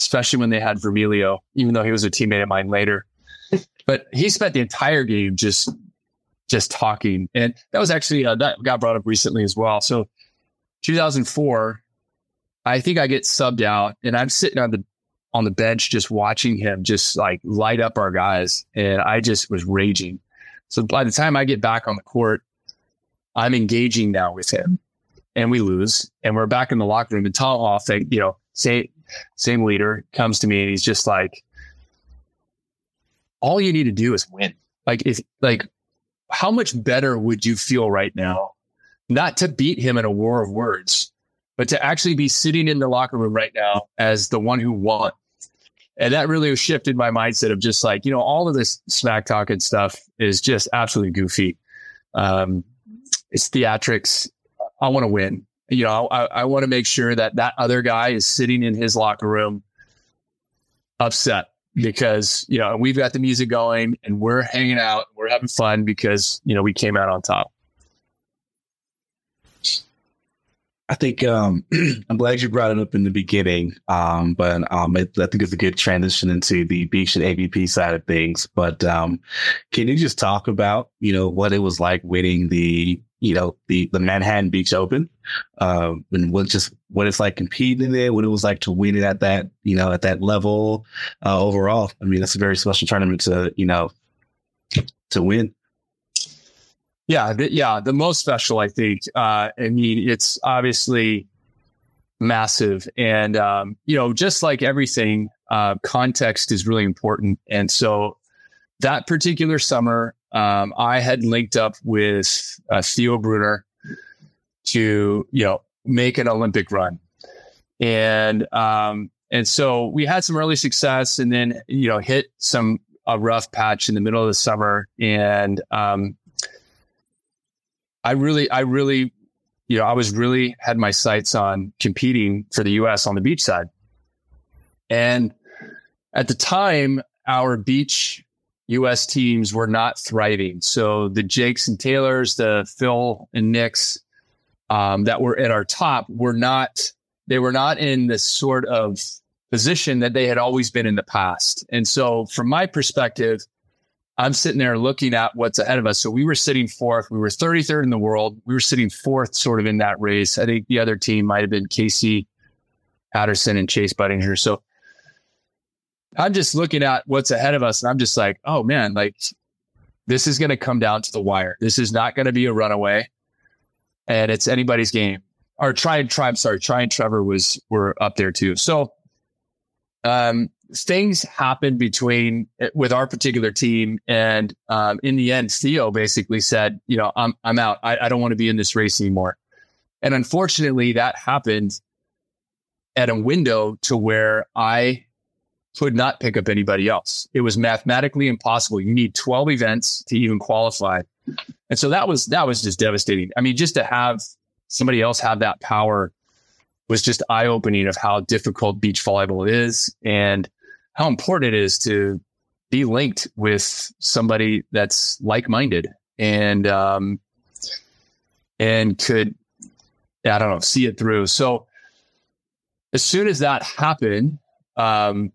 especially when they had Vermiglio, even though he was a teammate of mine later. but he spent the entire game just just talking, and that was actually uh, that got brought up recently as well. So, 2004, I think I get subbed out, and I'm sitting on the on the bench just watching him just like light up our guys. And I just was raging. So by the time I get back on the court, I'm engaging now with him and we lose. And we're back in the locker room and Tom Hoff, you know, same, same leader comes to me and he's just like, all you need to do is win. Like if like how much better would you feel right now not to beat him in a war of words, but to actually be sitting in the locker room right now as the one who won. And that really shifted my mindset of just like, you know, all of this smack talking stuff is just absolutely goofy. Um, it's theatrics. I want to win. You know, I, I want to make sure that that other guy is sitting in his locker room upset because, you know, we've got the music going and we're hanging out, we're having fun because, you know, we came out on top. I think um, I'm glad you brought it up in the beginning, um, but um, it, I think it's a good transition into the beach and AVP side of things. But um, can you just talk about you know what it was like winning the you know the the Manhattan Beach Open, uh, and what just what it's like competing in it, what it was like to win it at that you know at that level uh, overall. I mean, that's a very special tournament to you know to win. Yeah, the, yeah, the most special, I think. Uh, I mean, it's obviously massive, and um, you know, just like everything, uh, context is really important. And so, that particular summer, um, I had linked up with uh, Theo Brunner to, you know, make an Olympic run, and um, and so we had some early success, and then you know, hit some a rough patch in the middle of the summer, and um, I really, I really, you know, I was really had my sights on competing for the US on the beach side. And at the time, our beach US teams were not thriving. So the Jakes and Taylors, the Phil and Nicks um, that were at our top were not, they were not in the sort of position that they had always been in the past. And so from my perspective, I'm sitting there looking at what's ahead of us. So we were sitting fourth. We were 33rd in the world. We were sitting fourth, sort of in that race. I think the other team might have been Casey Patterson and Chase Budinger. So I'm just looking at what's ahead of us, and I'm just like, oh man, like this is going to come down to the wire. This is not going to be a runaway, and it's anybody's game. Or Tri and Tri. I'm sorry, Tri and Trevor was were up there too. So, um, things happened between eh, with our particular team, and um, in the end, Theo basically said, "You know, I'm I'm out. I, I don't want to be in this race anymore." And unfortunately, that happened at a window to where I could not pick up anybody else. It was mathematically impossible. You need 12 events to even qualify. And so that was that was just devastating. I mean, just to have somebody else have that power was just eye opening of how difficult beach volleyball is and how important it is to be linked with somebody that's like-minded and um, and could I don't know see it through. So as soon as that happened, um,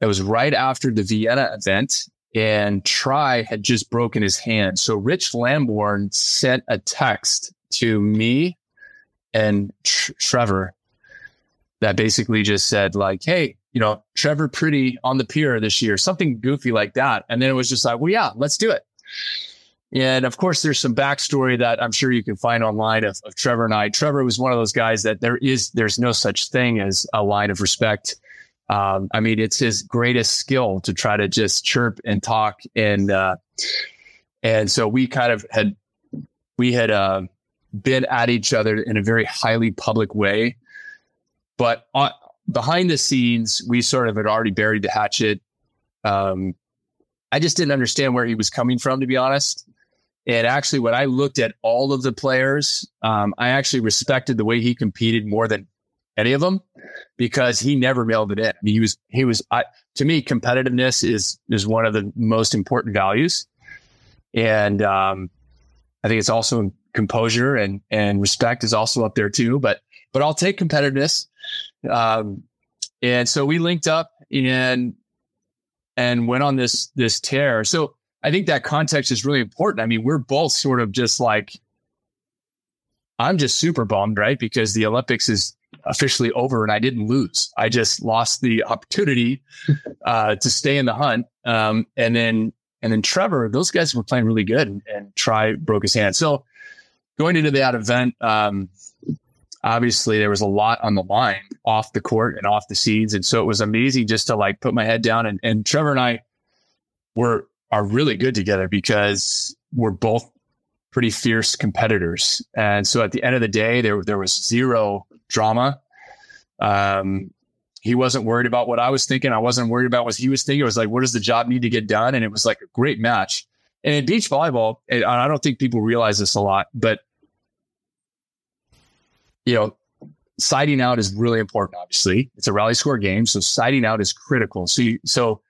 it was right after the Vienna event, and Tri had just broken his hand. So Rich Lambourne sent a text to me and Tr- Trevor that basically just said like, "Hey, you know, Trevor Priddy on the pier this year, something goofy like that. And then it was just like, well, yeah, let's do it. And of course, there's some backstory that I'm sure you can find online of, of, Trevor and I. Trevor was one of those guys that there is, there's no such thing as a line of respect. Um, I mean, it's his greatest skill to try to just chirp and talk. And, uh, and so we kind of had, we had, uh, been at each other in a very highly public way. But on, behind the scenes, we sort of had already buried the hatchet. Um, I just didn't understand where he was coming from, to be honest. And actually, when I looked at all of the players, um, I actually respected the way he competed more than any of them because he never mailed it in. I mean, he was he was I, to me competitiveness is is one of the most important values, and um, I think it's also composure and and respect is also up there too. But but I'll take competitiveness. Um, and so we linked up and and went on this this tear. So I think that context is really important. I mean, we're both sort of just like I'm just super bummed, right? Because the Olympics is officially over and I didn't lose. I just lost the opportunity uh, to stay in the hunt. Um, and then and then Trevor, those guys were playing really good and, and Tri broke his hand. So going into that event, um, obviously there was a lot on the line off the court and off the seeds. And so it was amazing just to like put my head down and, and Trevor and I were are really good together because we're both pretty fierce competitors. And so at the end of the day, there there was zero drama. Um, he wasn't worried about what I was thinking. I wasn't worried about what he was thinking. It was like, what does the job need to get done? And it was like a great match. And in beach volleyball, and I don't think people realize this a lot, but you know, siding out is really important. Obviously, it's a rally score game, so siding out is critical. So, you, so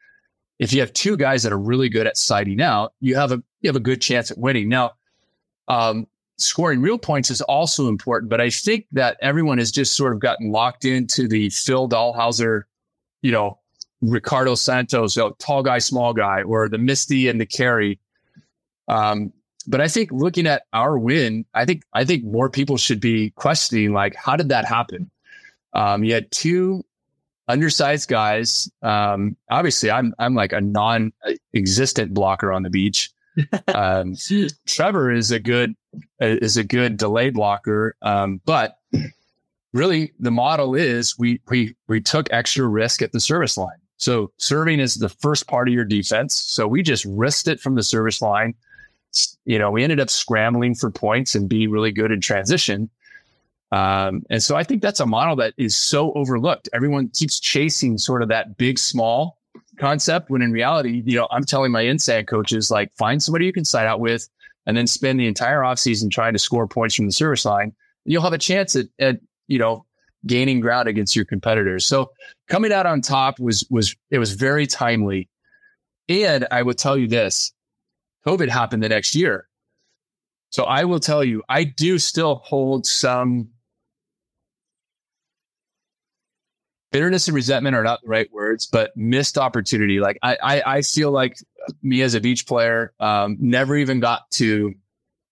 if you have two guys that are really good at siding out, you have a you have a good chance at winning. Now, um, scoring real points is also important, but I think that everyone has just sort of gotten locked into the Phil Dalhausser, you know, Ricardo Santos, you know, tall guy, small guy, or the Misty and the Kerri. Um, but I think looking at our win, I think I think more people should be questioning like, how did that happen? Um, you had two undersized guys. Um, obviously, I'm I'm like a non-existent blocker on the beach. Um, Trevor is a good is a good delay blocker, um, but really the model is we we we took extra risk at the service line. So serving is the first part of your defense. So we just risked it from the service line you know, we ended up scrambling for points and being really good in transition. Um, and so I think that's a model that is so overlooked. Everyone keeps chasing sort of that big small concept when in reality, you know, I'm telling my inside coaches like find somebody you can side out with and then spend the entire offseason trying to score points from the service line. You'll have a chance at, at you know, gaining ground against your competitors. So coming out on top was was it was very timely. And I would tell you this, COVID happened the next year. So I will tell you, I do still hold some bitterness and resentment are not the right words, but missed opportunity. Like I, I, I feel like me as a beach player, um, never even got to,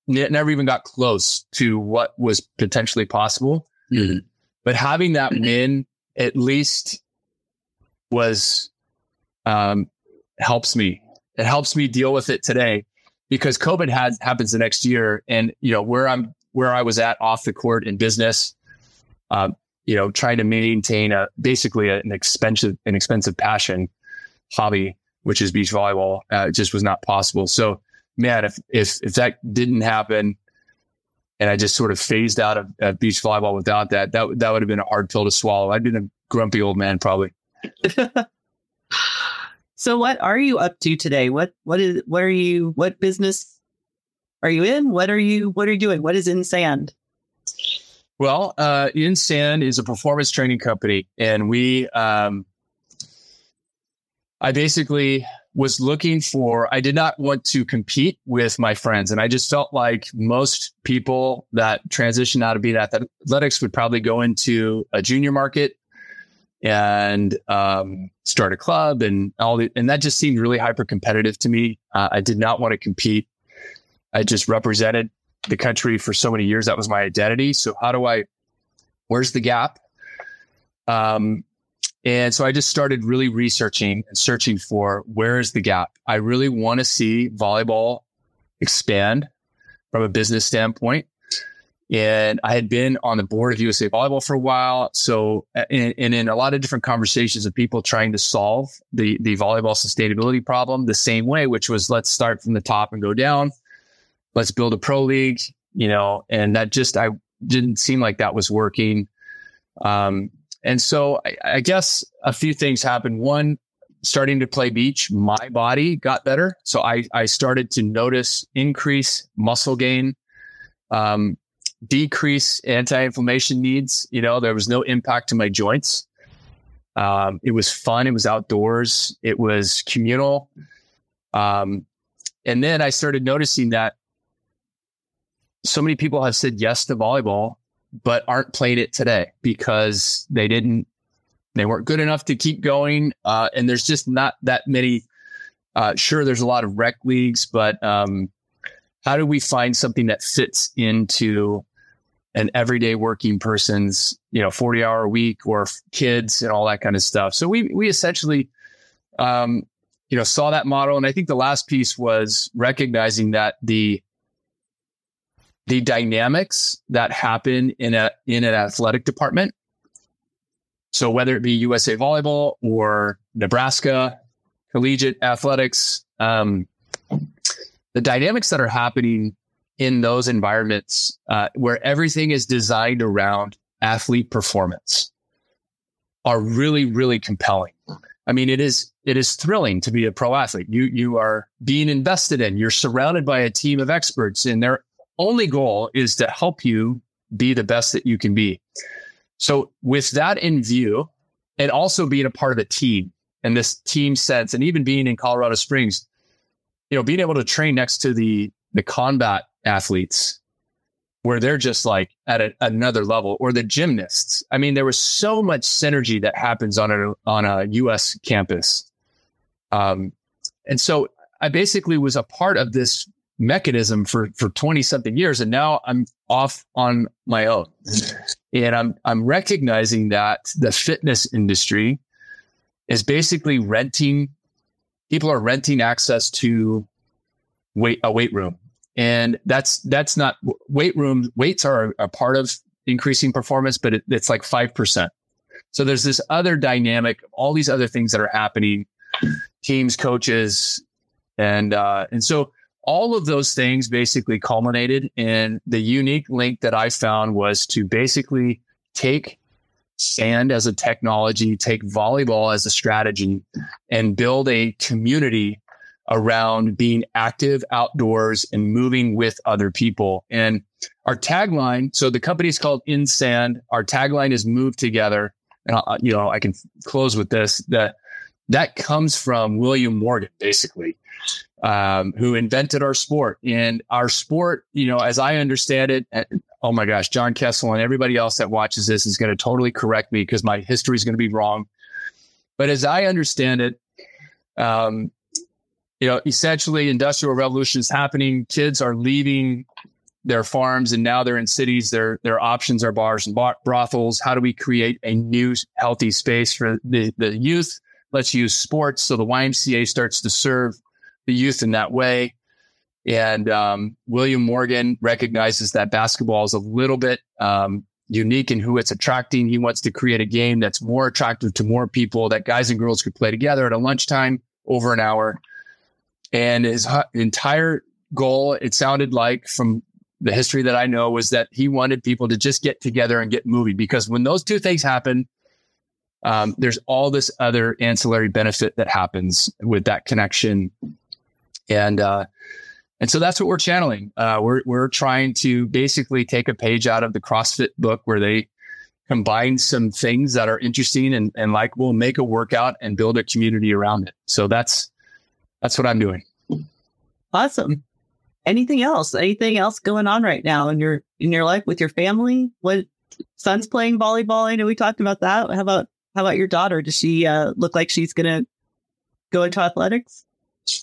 never even got close to what was potentially possible. Mm-hmm. But having that win at least was, um, helps me it helps me deal with it today because COVID has happens the next year. And, you know, where I'm, where I was at off the court in business, um, you know, trying to maintain a basically an expensive, an expensive passion hobby, which is beach volleyball, uh, just was not possible. So, man, if if if that didn't happen, and I just sort of phased out of, of beach volleyball without that, that that would have been a hard pill to swallow. I'd been a grumpy old man probably. So what are you up to today? What what is what are you what business are you in? What are you what are you doing? What is In Sand? Well, uh, In Sand is a performance training company, and we um, I basically was looking for I did not want to compete with my friends. And I just felt like most people that transition out of being athletics would probably go into a junior market and um, start a club and all the, and that just seemed really hyper competitive to me. Uh, I did not want to compete. I just represented the country for so many years. That was my identity. So how do I, where's the gap? Um, and so I just started really researching and searching for where is the gap. I really want to see volleyball expand from a business standpoint. And I had been on the board of USA Volleyball for a while. So, and, and, in a lot of different conversations of people trying to solve the, the volleyball sustainability problem the same way, which was let's start from the top and go down. Let's build a pro league, you know, and that just, I didn't seem like that was working. Um, and so I, I guess a few things happened. One, starting to play beach, my body got better. So I, I started to notice increase muscle gain. Um, decrease anti-inflammation needs. You know, there was no impact to my joints. Um, it was fun. It was outdoors. It was communal. Um, and then I started noticing that so many people have said yes to volleyball, but aren't playing it today because they didn't, they weren't good enough to keep going. Uh, and there's just not that many. Uh, sure, there's a lot of rec leagues, but um, how do we find something that fits into an everyday working person's, you know, 40 hour week or kids and all that kind of stuff. So we, we essentially, um, you know, saw that model. And I think the last piece was recognizing that the, the dynamics that happen in a, in an athletic department. So whether it be USA volleyball or Nebraska, collegiate athletics. Um, the dynamics that are happening in those environments uh, where everything is designed around athlete performance are really, really compelling. I mean, it is it is thrilling to be a pro athlete. You you are being invested in. You're surrounded by a team of experts, and their only goal is to help you be the best that you can be. So, with that in view, and also being a part of a team and this team sense, and even being in Colorado Springs, you know, being able to train next to the the combat athletes where they're just like at a, another level or the gymnasts. I mean, there was so much synergy that happens on a, on a US campus. Um, and so I basically was a part of this mechanism for, for 20 something years. And now I'm off on my own and I'm, I'm recognizing that the fitness industry is basically renting people are renting access to weight, a weight room and that's that's not weight room weights are a part of increasing performance but it, it's like 5% so there's this other dynamic all these other things that are happening teams coaches and uh, and so all of those things basically culminated in the unique link that i found was to basically take sand as a technology take volleyball as a strategy and build a community around being active outdoors and moving with other people. And our tagline, so the company is called In Sand. Our tagline is move together. And I, you know, I can close with this that that comes from William Morgan, basically, um, who invented our sport. And our sport, you know, as I understand it, oh my gosh, John Kessel and everybody else that watches this is going to totally correct me because my history is going to be wrong. But as I understand it, um, you know, essentially industrial revolution is happening. Kids are leaving their farms and now they're in cities. Their their options are bars and brothels. How do we create a new healthy space for the, the youth? Let's use sports. So the YMCA starts to serve the youth in that way. And um, William Morgan recognizes that basketball is a little bit um, unique in who it's attracting. He wants to create a game that's more attractive to more people that guys and girls could play together at a lunchtime over an hour. And his entire goal, it sounded like from the history that I know, was that he wanted people to just get together and get moving. Because when those two things happen, um, there's all this other ancillary benefit that happens with that connection. And, uh, and so that's what we're channeling. Uh, we're, we're trying to basically take a page out of the CrossFit book where they combine some things that are interesting and, and like we'll make a workout and build a community around it. So that's, that's what I'm doing. Awesome. Anything else? Anything else going on right now in your in your life with your family? What son's playing volleyball? I know we talked about that. How about how about your daughter? Does she uh, look like she's gonna go into athletics?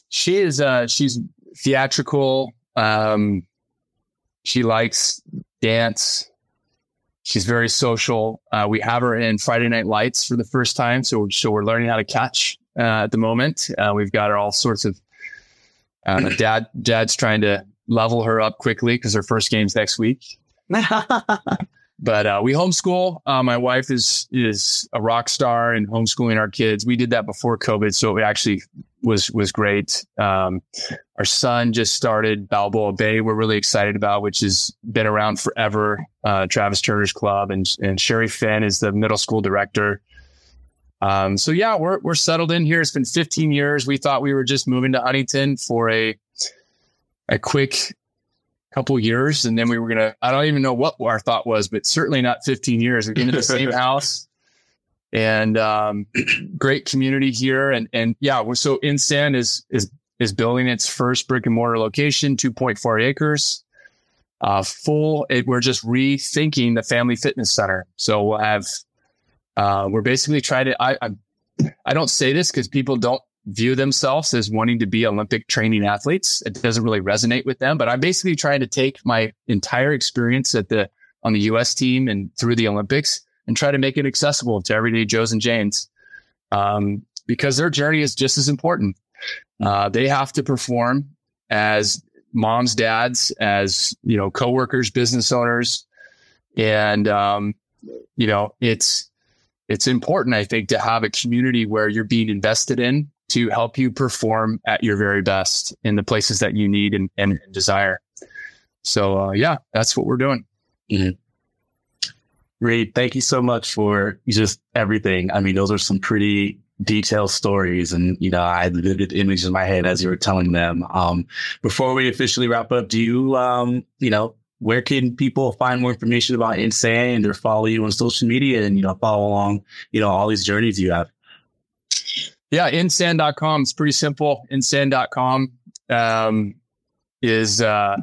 She is. Uh, she's theatrical. Um, she likes dance. She's very social. Uh, we have her in Friday Night Lights for the first time, so so we're learning how to catch uh, at the moment. Uh, we've got all sorts of uh, dad. Dad's trying to level her up quickly because her first game's next week. but uh, we homeschool. Uh, my wife is is a rock star in homeschooling our kids. We did that before COVID, so it actually was was great. Um, our son just started Balboa Bay. We're really excited about, which has been around forever. Uh, Travis Turner's club, and and Sherry Finn is the middle school director. Um, so yeah, we're we're settled in here. It's been 15 years. We thought we were just moving to Huntington for a a quick couple years, and then we were gonna. I don't even know what our thought was, but certainly not 15 years. We're into the same house, and um, great community here. And and yeah, we're so In Sand is is is building its first brick and mortar location, 2.4 acres. Uh, full, it, we're just rethinking the family fitness center. So we'll have uh, we're basically trying to. I, I, I don't say this because people don't view themselves as wanting to be Olympic training athletes. It doesn't really resonate with them. But I'm basically trying to take my entire experience at the on the U.S. team and through the Olympics and try to make it accessible to everyday Joes and Janes, um, because their journey is just as important. Uh, they have to perform as moms, dads, as you know, coworkers, business owners, and um, you know, it's it's important, I think, to have a community where you're being invested in to help you perform at your very best in the places that you need and, and desire. So, uh, yeah, that's what we're doing. Mm-hmm. Thank you so much for just everything. I mean, those are some pretty detailed stories, and you know, I had vivid images in my head as you were telling them. Um, before we officially wrap up, do you, um, you know, where can people find more information about In Sand or follow you on social media and you know follow along, you know, all these journeys you have? Yeah, insand.com. It's pretty simple. Insand.com um, is uh,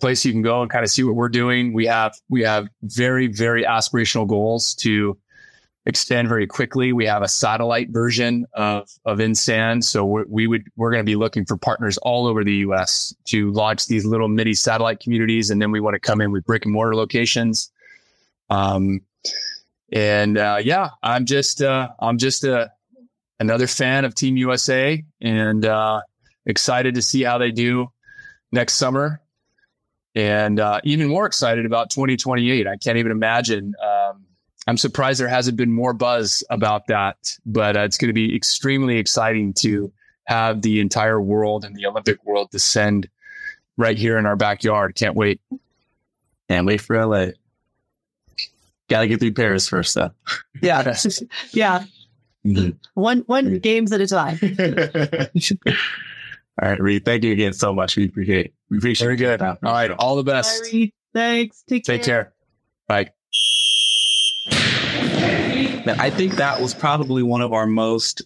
place you can go and kind of see what we're doing. We have we have very very aspirational goals to expand very quickly. We have a satellite version of of In Sand, so we're, we would we're going to be looking for partners all over the U.S. to launch these little mini satellite communities, and then we want to come in with brick and mortar locations. Um, and uh, yeah, I'm just uh, I'm just a uh, another fan of Team USA, and uh, excited to see how they do next summer and uh, even more excited about 2028. I can't even imagine. Um, I'm surprised there hasn't been more buzz about that, but uh, it's going to be extremely exciting to have the entire world and the Olympic world descend right here in our backyard. Can't wait. Can't wait for LA. Got to get through Paris first, though. Yeah, yeah. Mm-hmm. One one games at a time. All right, Reid. Thank you again so much. We appreciate we appreciate Very good. All right. All the best. Bye, Reid. Thanks. Take, Take care. care. Bye. Man, I think that was probably one of our most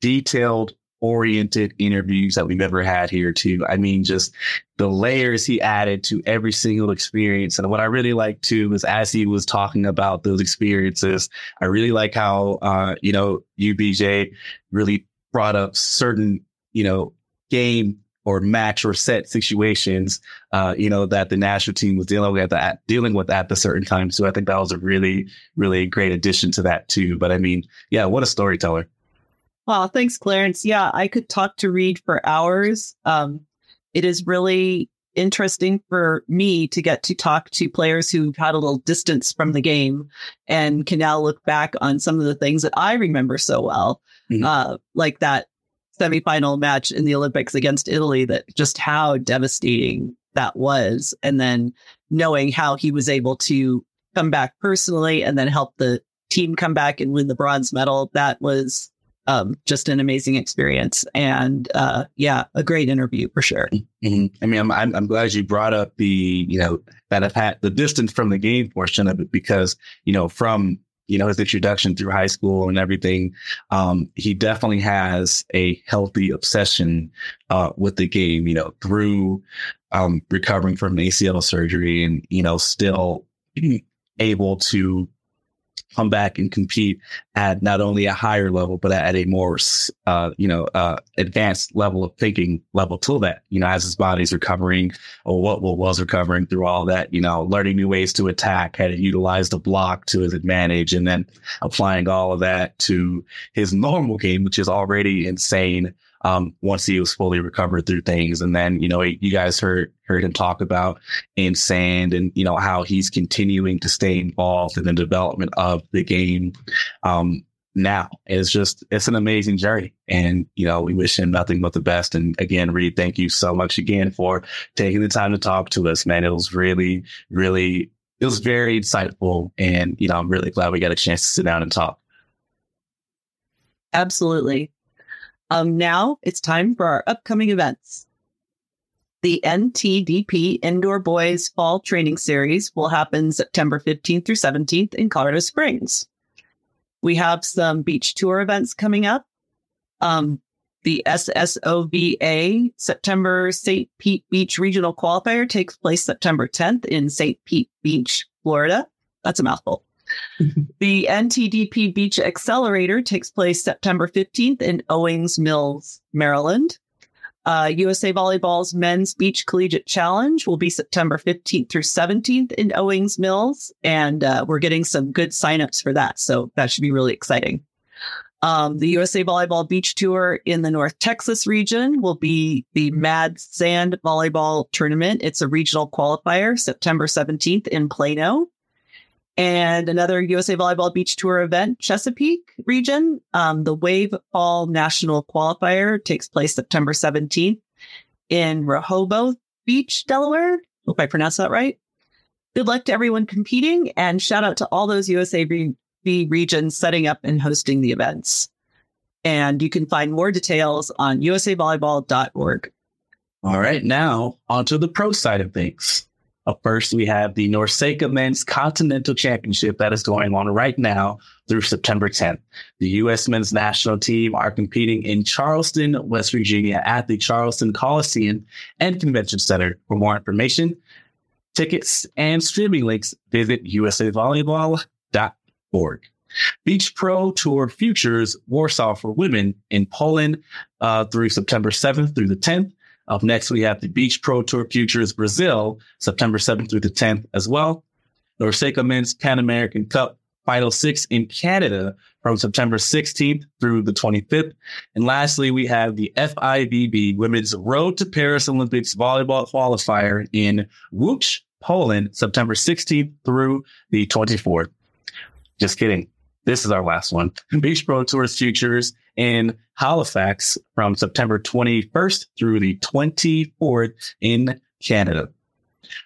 detailed oriented interviews that we've ever had here too. I mean, just the layers he added to every single experience. And what I really like too is as he was talking about those experiences, I really like how, uh, you know, UBJ really brought up certain, you know, game or match or set situations, uh, you know, that the national team was dealing with at dealing with at the certain time. So I think that was a really, really great addition to that too. But I mean, yeah, what a storyteller. Well, thanks, Clarence. Yeah, I could talk to Reid for hours. Um, it is really interesting for me to get to talk to players who've had a little distance from the game and can now look back on some of the things that I remember so well, mm-hmm. uh, like that semifinal match in the Olympics against Italy that just how devastating that was. And then knowing how he was able to come back personally and then help the team come back and win the bronze medal. That was um, just an amazing experience. And uh, yeah, a great interview for sure. Mm-hmm. I mean, I'm, I'm, I'm glad you brought up the, you know, that I've had the distance from the game portion of it because, you know, from you know, his introduction through high school and everything, um, he definitely has a healthy obsession uh, with the game, you know, through um, recovering from ACL surgery and, you know, still able to come back and compete at not only a higher level, but at a more, uh, you know, uh, advanced level of thinking level to that, you know, as his body's recovering or what, was recovering through all that, you know, learning new ways to attack, had to utilize the block to his advantage and then applying all of that to his normal game, which is already insane um, once he was fully recovered through things. And then, you know, you guys heard heard him talk about In Sand and, you know, how he's continuing to stay involved in the development of the game. Um, now. It's just it's an amazing journey. And you know we wish him nothing but the best. And again Reid thank you so much again for taking the time to talk to us man. It was really really it was very insightful. And you know i'm really glad we got a chance to sit down and talk. Absolutely um, now it's time for our upcoming events. The NTDP Indoor Boys Fall Training Series will happen September 15th through 17th in Colorado Springs. We have some beach tour events coming up. Um, the SSOVA September St. Pete Beach Regional Qualifier takes place September 10th in St. Pete Beach, Florida. That's a mouthful the NTDP Beach Accelerator takes place September 15th in Owings Mills, Maryland. Uh, USA Volleyball's Men's Beach Collegiate Challenge will be September 15th through 17th in Owings Mills. And uh, we're getting some good signups for that. So that should be really exciting. Um, the USA Volleyball Beach Tour in the North Texas region will be the Mad Sand Volleyball Tournament. It's a regional qualifier, September 17th in Plano. And another USA Volleyball Beach Tour event, Chesapeake region. Um, the Wave Fall National Qualifier takes place September 17th in Rehoboth Beach, Delaware. Hope I pronounced that right. Good luck to everyone competing and shout out to all those USAV regions setting up and hosting the events. And you can find more details on usavolleyball.org. All right, now onto the pro side of things. Up first, we have the NORCECA Men's Continental Championship that is going on right now through September 10th. The U.S. men's national team are competing in Charleston, West Virginia at the Charleston Coliseum and Convention Center. For more information, tickets, and streaming links, visit usavolleyball.org. Beach Pro Tour Futures Warsaw for Women in Poland uh, through September 7th through the 10th. Up next, we have the Beach Pro Tour Futures Brazil, September 7th through the 10th as well. NORCECA Men's Pan American Cup Final Six in Canada from September 16th through the 25th. And lastly, we have the FIVB Women's Road to Paris Olympics Volleyball Qualifier in Łódź, Poland, September 16th through the 24th. Just kidding. This is our last one. Beach Pro Tours Futures in Halifax from September 21st through the 24th in Canada.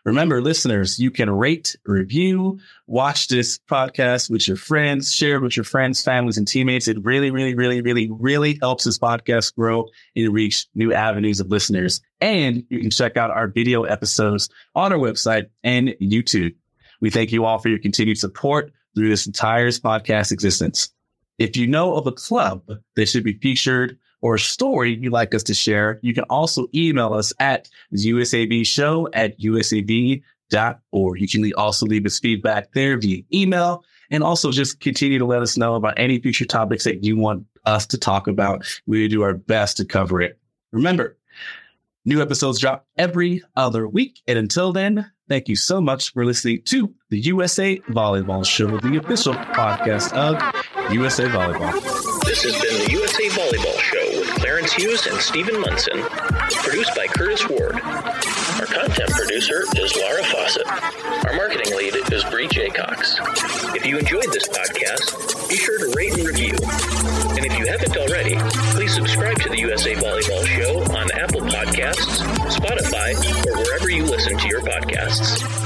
Remember, listeners, you can rate, review, watch this podcast with your friends, share it with your friends, families, and teammates. It really, really, really, really, really helps this podcast grow and reach new avenues of listeners. And you can check out our video episodes on our website and YouTube. We thank you all for your continued support through this entire podcast existence. If you know of a club that should be featured or a story you'd like us to share, you can also email us at usabshow at usab.org. You can also leave us feedback there via email and also just continue to let us know about any future topics that you want us to talk about. We do our best to cover it. Remember, new episodes drop every other week. And until then, Thank you so much for listening to the USA Volleyball Show, the official podcast of USA Volleyball. This has been the USA Volleyball Show with Clarence Hughes and Stephen Munson, produced by Curtis Ward. Our content producer is Laura Fawcett. Our marketing lead is Bree Jaycox. If you enjoyed this podcast, be sure to rate and review. And if you haven't already, please subscribe to the USA Volleyball Show on Apple Podcasts, Spotify, or wherever you listen to your podcasts.